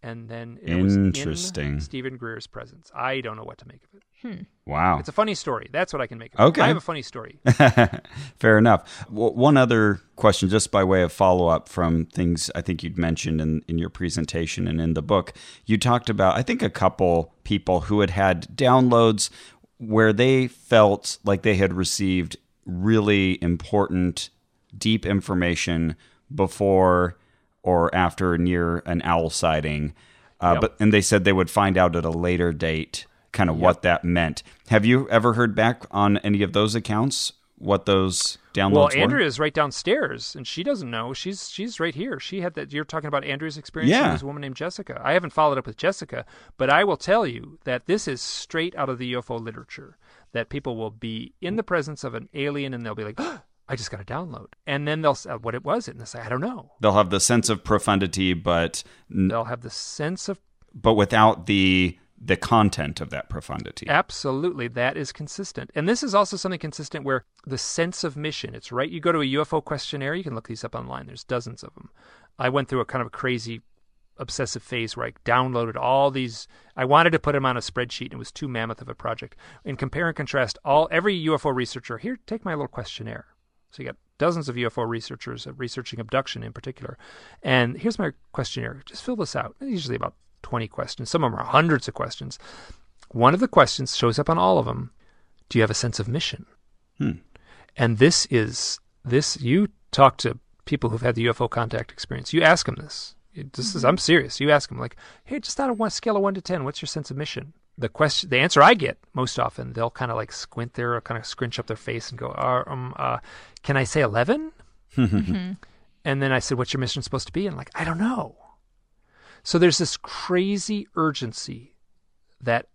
And then it was Interesting. in Steven Greer's presence. I don't know what to make of it. Hmm. Wow. It's a funny story. That's what I can make of it. Okay. I have a funny story. Fair enough. W- one other question, just by way of follow up from things I think you'd mentioned in, in your presentation and in the book. You talked about, I think, a couple people who had had downloads where they felt like they had received really important, deep information before or after near an owl sighting. Uh, Yep. But and they said they would find out at a later date, kind of what that meant. Have you ever heard back on any of those accounts? What those downloads Well, were? is right downstairs, and she doesn't know. She's she's right here. She had that. You're talking about Andrea's experience. Yeah. this woman named Jessica. I haven't followed up with Jessica, but I will tell you that this is straight out of the UFO literature. That people will be in the presence of an alien, and they'll be like, "I just got a download," and then they'll say, "What it was?" And they'll say, "I don't know." They'll have the sense of profundity, but n- They'll have the sense of but without the the content of that profundity. Absolutely, that is consistent. And this is also something consistent where the sense of mission, it's right. You go to a UFO questionnaire, you can look these up online. There's dozens of them. I went through a kind of a crazy obsessive phase where I downloaded all these. I wanted to put them on a spreadsheet, and it was too mammoth of a project. And compare and contrast all every UFO researcher. Here, take my little questionnaire. So you got dozens of UFO researchers uh, researching abduction in particular. And here's my questionnaire. Just fill this out. Usually about 20 questions. Some of them are hundreds of questions. One of the questions shows up on all of them. Do you have a sense of mission? And this is this you talk to people who've had the UFO contact experience. You ask them this. It- This is I'm serious. You ask them like, "Hey, just on a one scale of 1 to 10, what's your sense of mission?" The question the answer I get most often, they'll kind of like squint there, or kind of scrunch up their face and go, uh, um, uh, "Can I say 11?" And then I said, "What's your mission supposed to be?" And like, "I don't know." So there's this crazy urgency that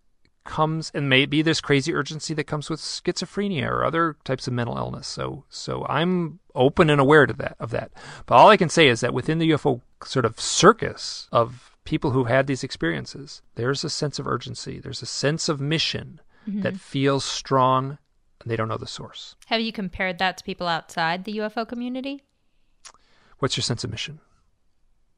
comes and maybe there's crazy urgency that comes with schizophrenia or other types of mental illness. So so I'm open and aware to that of that. But all I can say is that within the UFO sort of circus of people who had these experiences, there's a sense of urgency. There's a sense of mission mm-hmm. that feels strong and they don't know the source. Have you compared that to people outside the UFO community? What's your sense of mission?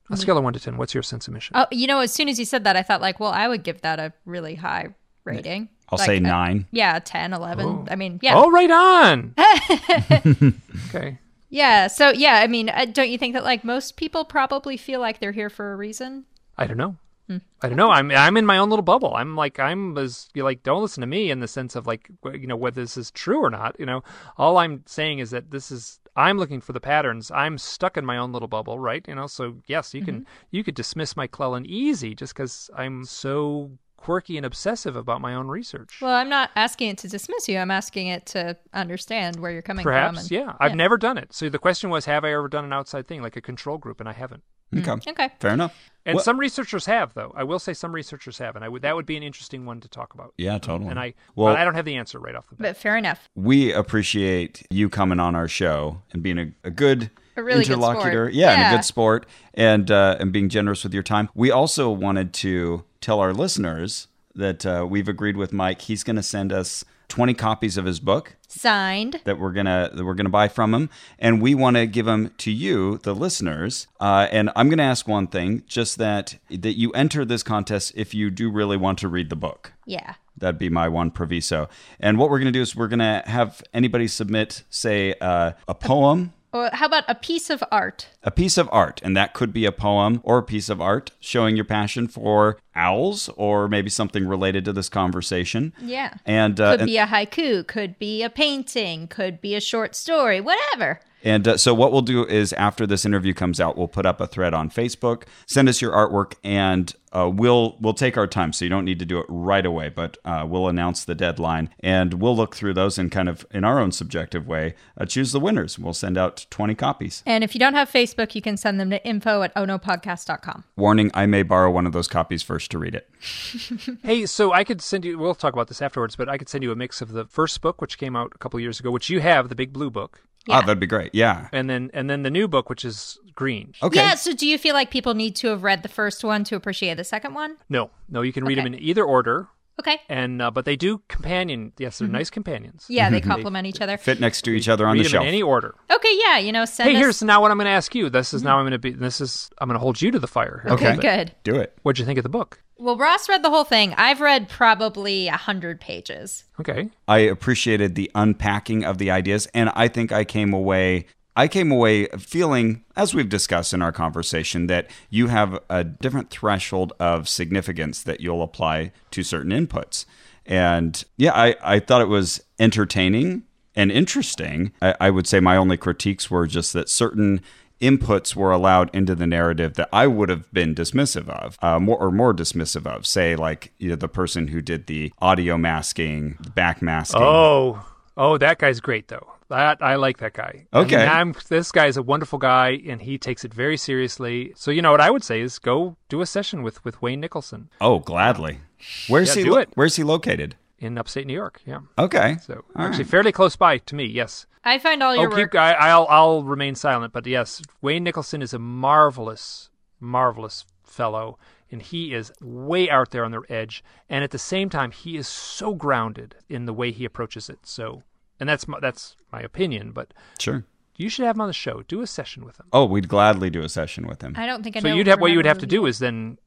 On a mm-hmm. scale of one to ten, what's your sense of mission? Oh, you know, as soon as you said that, I thought like, well, I would give that a really high rating. I'll Like say a- nine. yeah, 10, 11. I mean, yeah. Oh, right on. okay. Yeah. So, yeah, I mean, uh, don't you think that like most people probably feel like they're here for a reason? I don't know. Hmm. I don't know. I'm I'm in my own little bubble. I'm like I'm as you like don't listen to me in the sense of like you know whether this is true or not. You know, all I'm saying is that this is I'm looking for the patterns. I'm stuck in my own little bubble, right? You know, so yes, you can mm-hmm. you could dismiss my Clellan easy just because I'm so quirky and obsessive about my own research. Well, I'm not asking it to dismiss you. I'm asking it to understand where you're coming from. Perhaps, and- yeah. I've never done it. So the question was, have I ever done an outside thing like a control group? And I haven't. Okay. Okay. Fair enough. And Well- some researchers have, though. I will say some researchers have, and I would that would be an interesting one to talk about. Yeah, totally. And I, Well- but I don't have the answer right off the bat. But fair enough. we appreciate you coming on our show and being a, a good A really good interlocutor. sport. Yeah, and a good sport and uh, and being generous with your time. We also wanted to tell our listeners that uh, we've agreed with Mike. He's going to send us 20 copies of his book Signed. that we're gonna that we're gonna buy from him, and we want to give them to you, the listeners. Uh, and I'm gonna ask one thing, just that that you enter this contest if you do really want to read the book. Yeah. That'd be my one proviso. And what we're to do is we're to have anybody submit, say, uh, a poem, Or how about a piece of art? a piece of art, and that could be a poem or a piece of art showing your passion for owls or maybe something related to this conversation. Yeah. And uh, Could and, be a haiku, could be a painting, could be a short story, whatever. And uh, so what we'll do is after this interview comes out, we'll put up a thread on Facebook. Send us your artwork, and uh, we'll we'll take our time. So you don't need to do it right away, but uh, we'll announce the deadline, and we'll look through those and kind of in our own subjective way uh, choose the winners. We'll send out twenty copies. And if you don't have Facebook, you can send them to info at ohnopodcast.com. Warning: I may borrow one of those copies first to read it. Hey, so I could send you. We'll talk about this afterwards, but I could send you a mix of the first book, which came out a couple years ago, which you have, the Big Blue book, Ah, that'd be great. Yeah. and then and then the new book, which is green. Okay. Yeah, so do you feel like people need to have read the first one to appreciate the second one? No, no, you can read Okay. them in either order, Okay. and uh, but they do companion. Yes, they're nice companions. Yeah, they complement each other. Fit next to each other on read the them shelf. in any order. Okay, yeah, you know, send Hey, us. here's now what I'm going to ask you. This is now I'm going to be. This is I'm going to hold you to the fire. Here. okay, Okay. good. Do it. What'd you think of the book? Well, Ross read the whole thing. I've read probably a hundred pages. Okay. I appreciated the unpacking of the ideas, and I think I came away. I came away feeling, as we've discussed in our conversation, that you have a different threshold of significance that you'll apply to certain inputs. And yeah, I, I thought it was entertaining and interesting. I, I would say my only critiques were just that certain inputs were allowed into the narrative that I would have been dismissive of, uh, more or more dismissive of. Say, like you know, the person who did the audio masking, back masking. Oh, oh, that guy's great though. That I like that guy. I mean, Okay. I'm, this guy's a wonderful guy, and he takes it very seriously. So you know what I would say is go do a session with with Wayne Nicholson Oh, gladly. Where's Yeah, he? do lo-. Where's he located? In upstate New York. Yeah. Okay. So All actually, right. fairly close by to me. Yes. I find all your oh, work. keep. I, I'll I'll remain silent. But yes, Wayne Nicholson is a marvelous, marvelous fellow, and he is way out there on the edge. And at the same time, he is so grounded in the way he approaches it. So, and that's my, that's my opinion. But Sure. you should have him on the show. Do a session with him. Oh, we'd gladly do a session with him. I don't think I so know. you'd have what you would have to do is. is then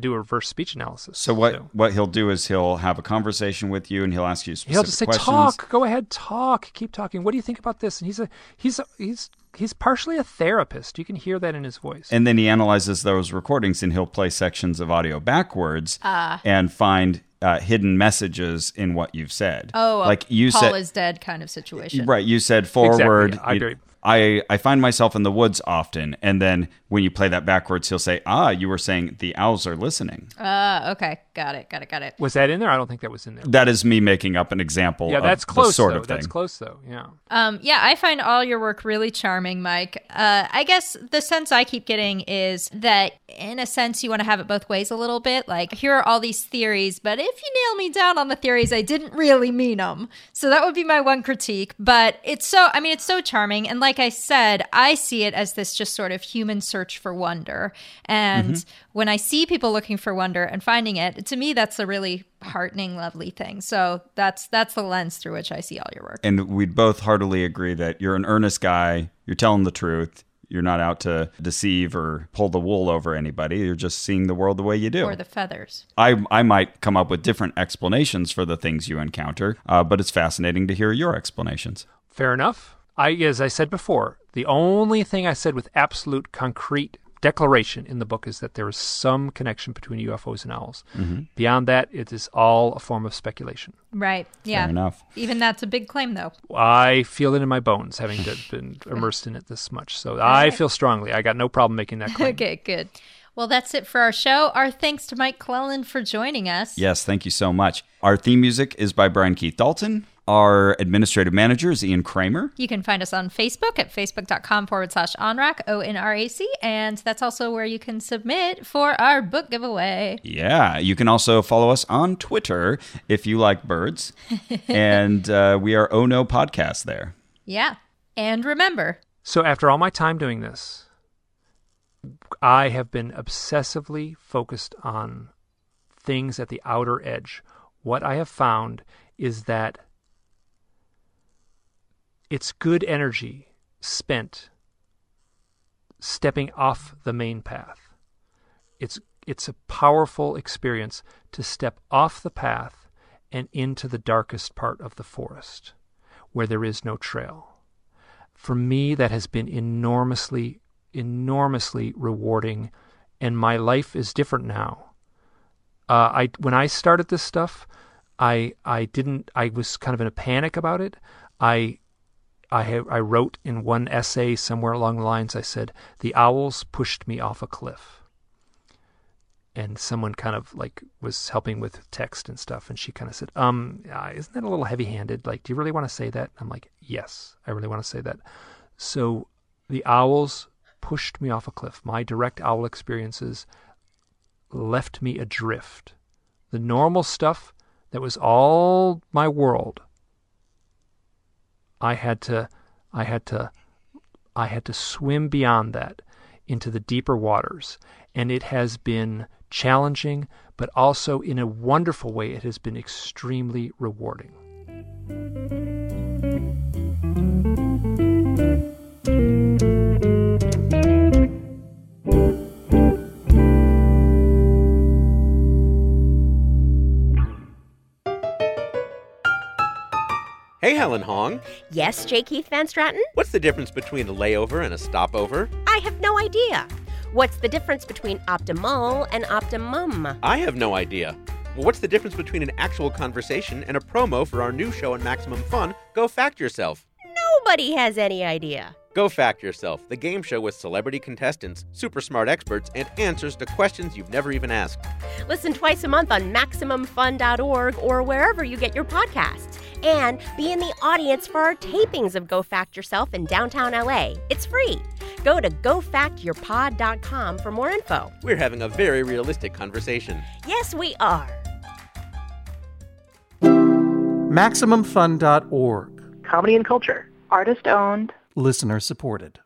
do a reverse speech analysis. So what what he'll do is he'll have a conversation with you and he'll ask you specific He'll just say, questions. "Talk, go ahead, talk, keep talking. What do you think about this?" And he's a he's a, he's he's partially a therapist. You can hear that in his voice. And then he analyzes those recordings and he'll play sections of audio backwards Ah. and find uh, hidden messages in what you've said. Oh, like you Paul said, is dead kind of situation. right? You said forward. I you- agree. I, I find myself in the woods often, and then when you play that backwards, he'll say, "Ah, you were saying the owls are listening." Uh, okay, got it, got it, got it. was that in there? I don't think that was in there. That is me making up an example. yeah, of that's the close sort though. of thing. That's close though. Yeah. Um, yeah, I find all your work really charming, Mike. Uh, I guess the sense I keep getting is that, in a sense, you want to have it both ways a little bit. Like, here are all these theories, but if you nail me down on the theories, I didn't really mean them. So that would be my one critique. But it's so, I mean, it's so charming. And like I said, I see it as this just sort of human search for wonder. And when I see people looking for wonder and finding it, to me, that's a really heartening, lovely thing. So that's that's the lens through which I see all your work. and we'd both heartily agree that you're an earnest guy. You're telling the truth. You're not out to deceive or pull the wool over anybody. You're just seeing the world the way you do. Or the feathers. I, I might come up with different explanations for the things you encounter, uh, but it's fascinating to hear your explanations. Fair enough. I, as I said before, the only thing I said with absolute concrete declaration in the book is that there is some connection between UFOs and owls. Mm-hmm. Beyond that, it is all a form of speculation. Right. Yeah. Fair enough. Even that's a big claim, though. I feel it in my bones, having been- been immersed in it this much. So I feel strongly. I got no problem making that claim. Okay, good. Well, that's it for our show. Our thanks to Mike Clelland for joining us. Yes, thank you so much. Our theme music is by Brian Keith Dalton. Our administrative manager is Ian Kramer. You can find us on Facebook at facebook.com forward slash onrac, O N R A C. And that's also where you can submit for our book giveaway. Yeah, you can also follow us on Twitter if you like birds. and uh, we are Oh No Podcast there. Yeah. And remember, So after all my time doing this, I have been obsessively focused on things at the outer edge. What I have found is that it's good energy spent stepping off the main path. It's it's a powerful experience to step off the path and into the darkest part of the forest where there is no trail. For me that has been enormously enormously rewarding and my life is different now. Uh, i when i started this stuff i i didn't i was kind of in a panic about it. I I, I wrote in one essay somewhere along the lines, I said, The owls pushed me off a cliff. And someone kind of like was helping with text and stuff. And she kind of said, Um, isn't that a little heavy handed? Like, do you really want to say that? I'm like, Yes, I really want to say that. So the owls pushed me off a cliff. My direct owl experiences left me adrift. The normal stuff that was all my world I had to I had to I had to swim beyond that into the deeper waters and it has been challenging but also in a wonderful way it has been extremely rewarding. Hey, Helen Hong. Yes, J. Keith Van Straaten? What's the difference between a layover and a stopover? I have no idea. What's the difference between optimal and optimum? I have no idea. Well, what's the difference between an actual conversation and a promo for our new show on Maximum Fun, Go Fact Yourself? Nobody has any idea. Go Fact Yourself, the game show with celebrity contestants, super smart experts, and answers to questions you've never even asked. Listen twice a month on MaximumFun.org or wherever you get your podcasts. And be in the audience for our tapings of Go Fact Yourself in downtown LA. It's free. Go to gofactyourpod.com for more info. We're having a very realistic conversation. Yes, we are. MaximumFun.org. Comedy and culture. Artist owned. Listener supported.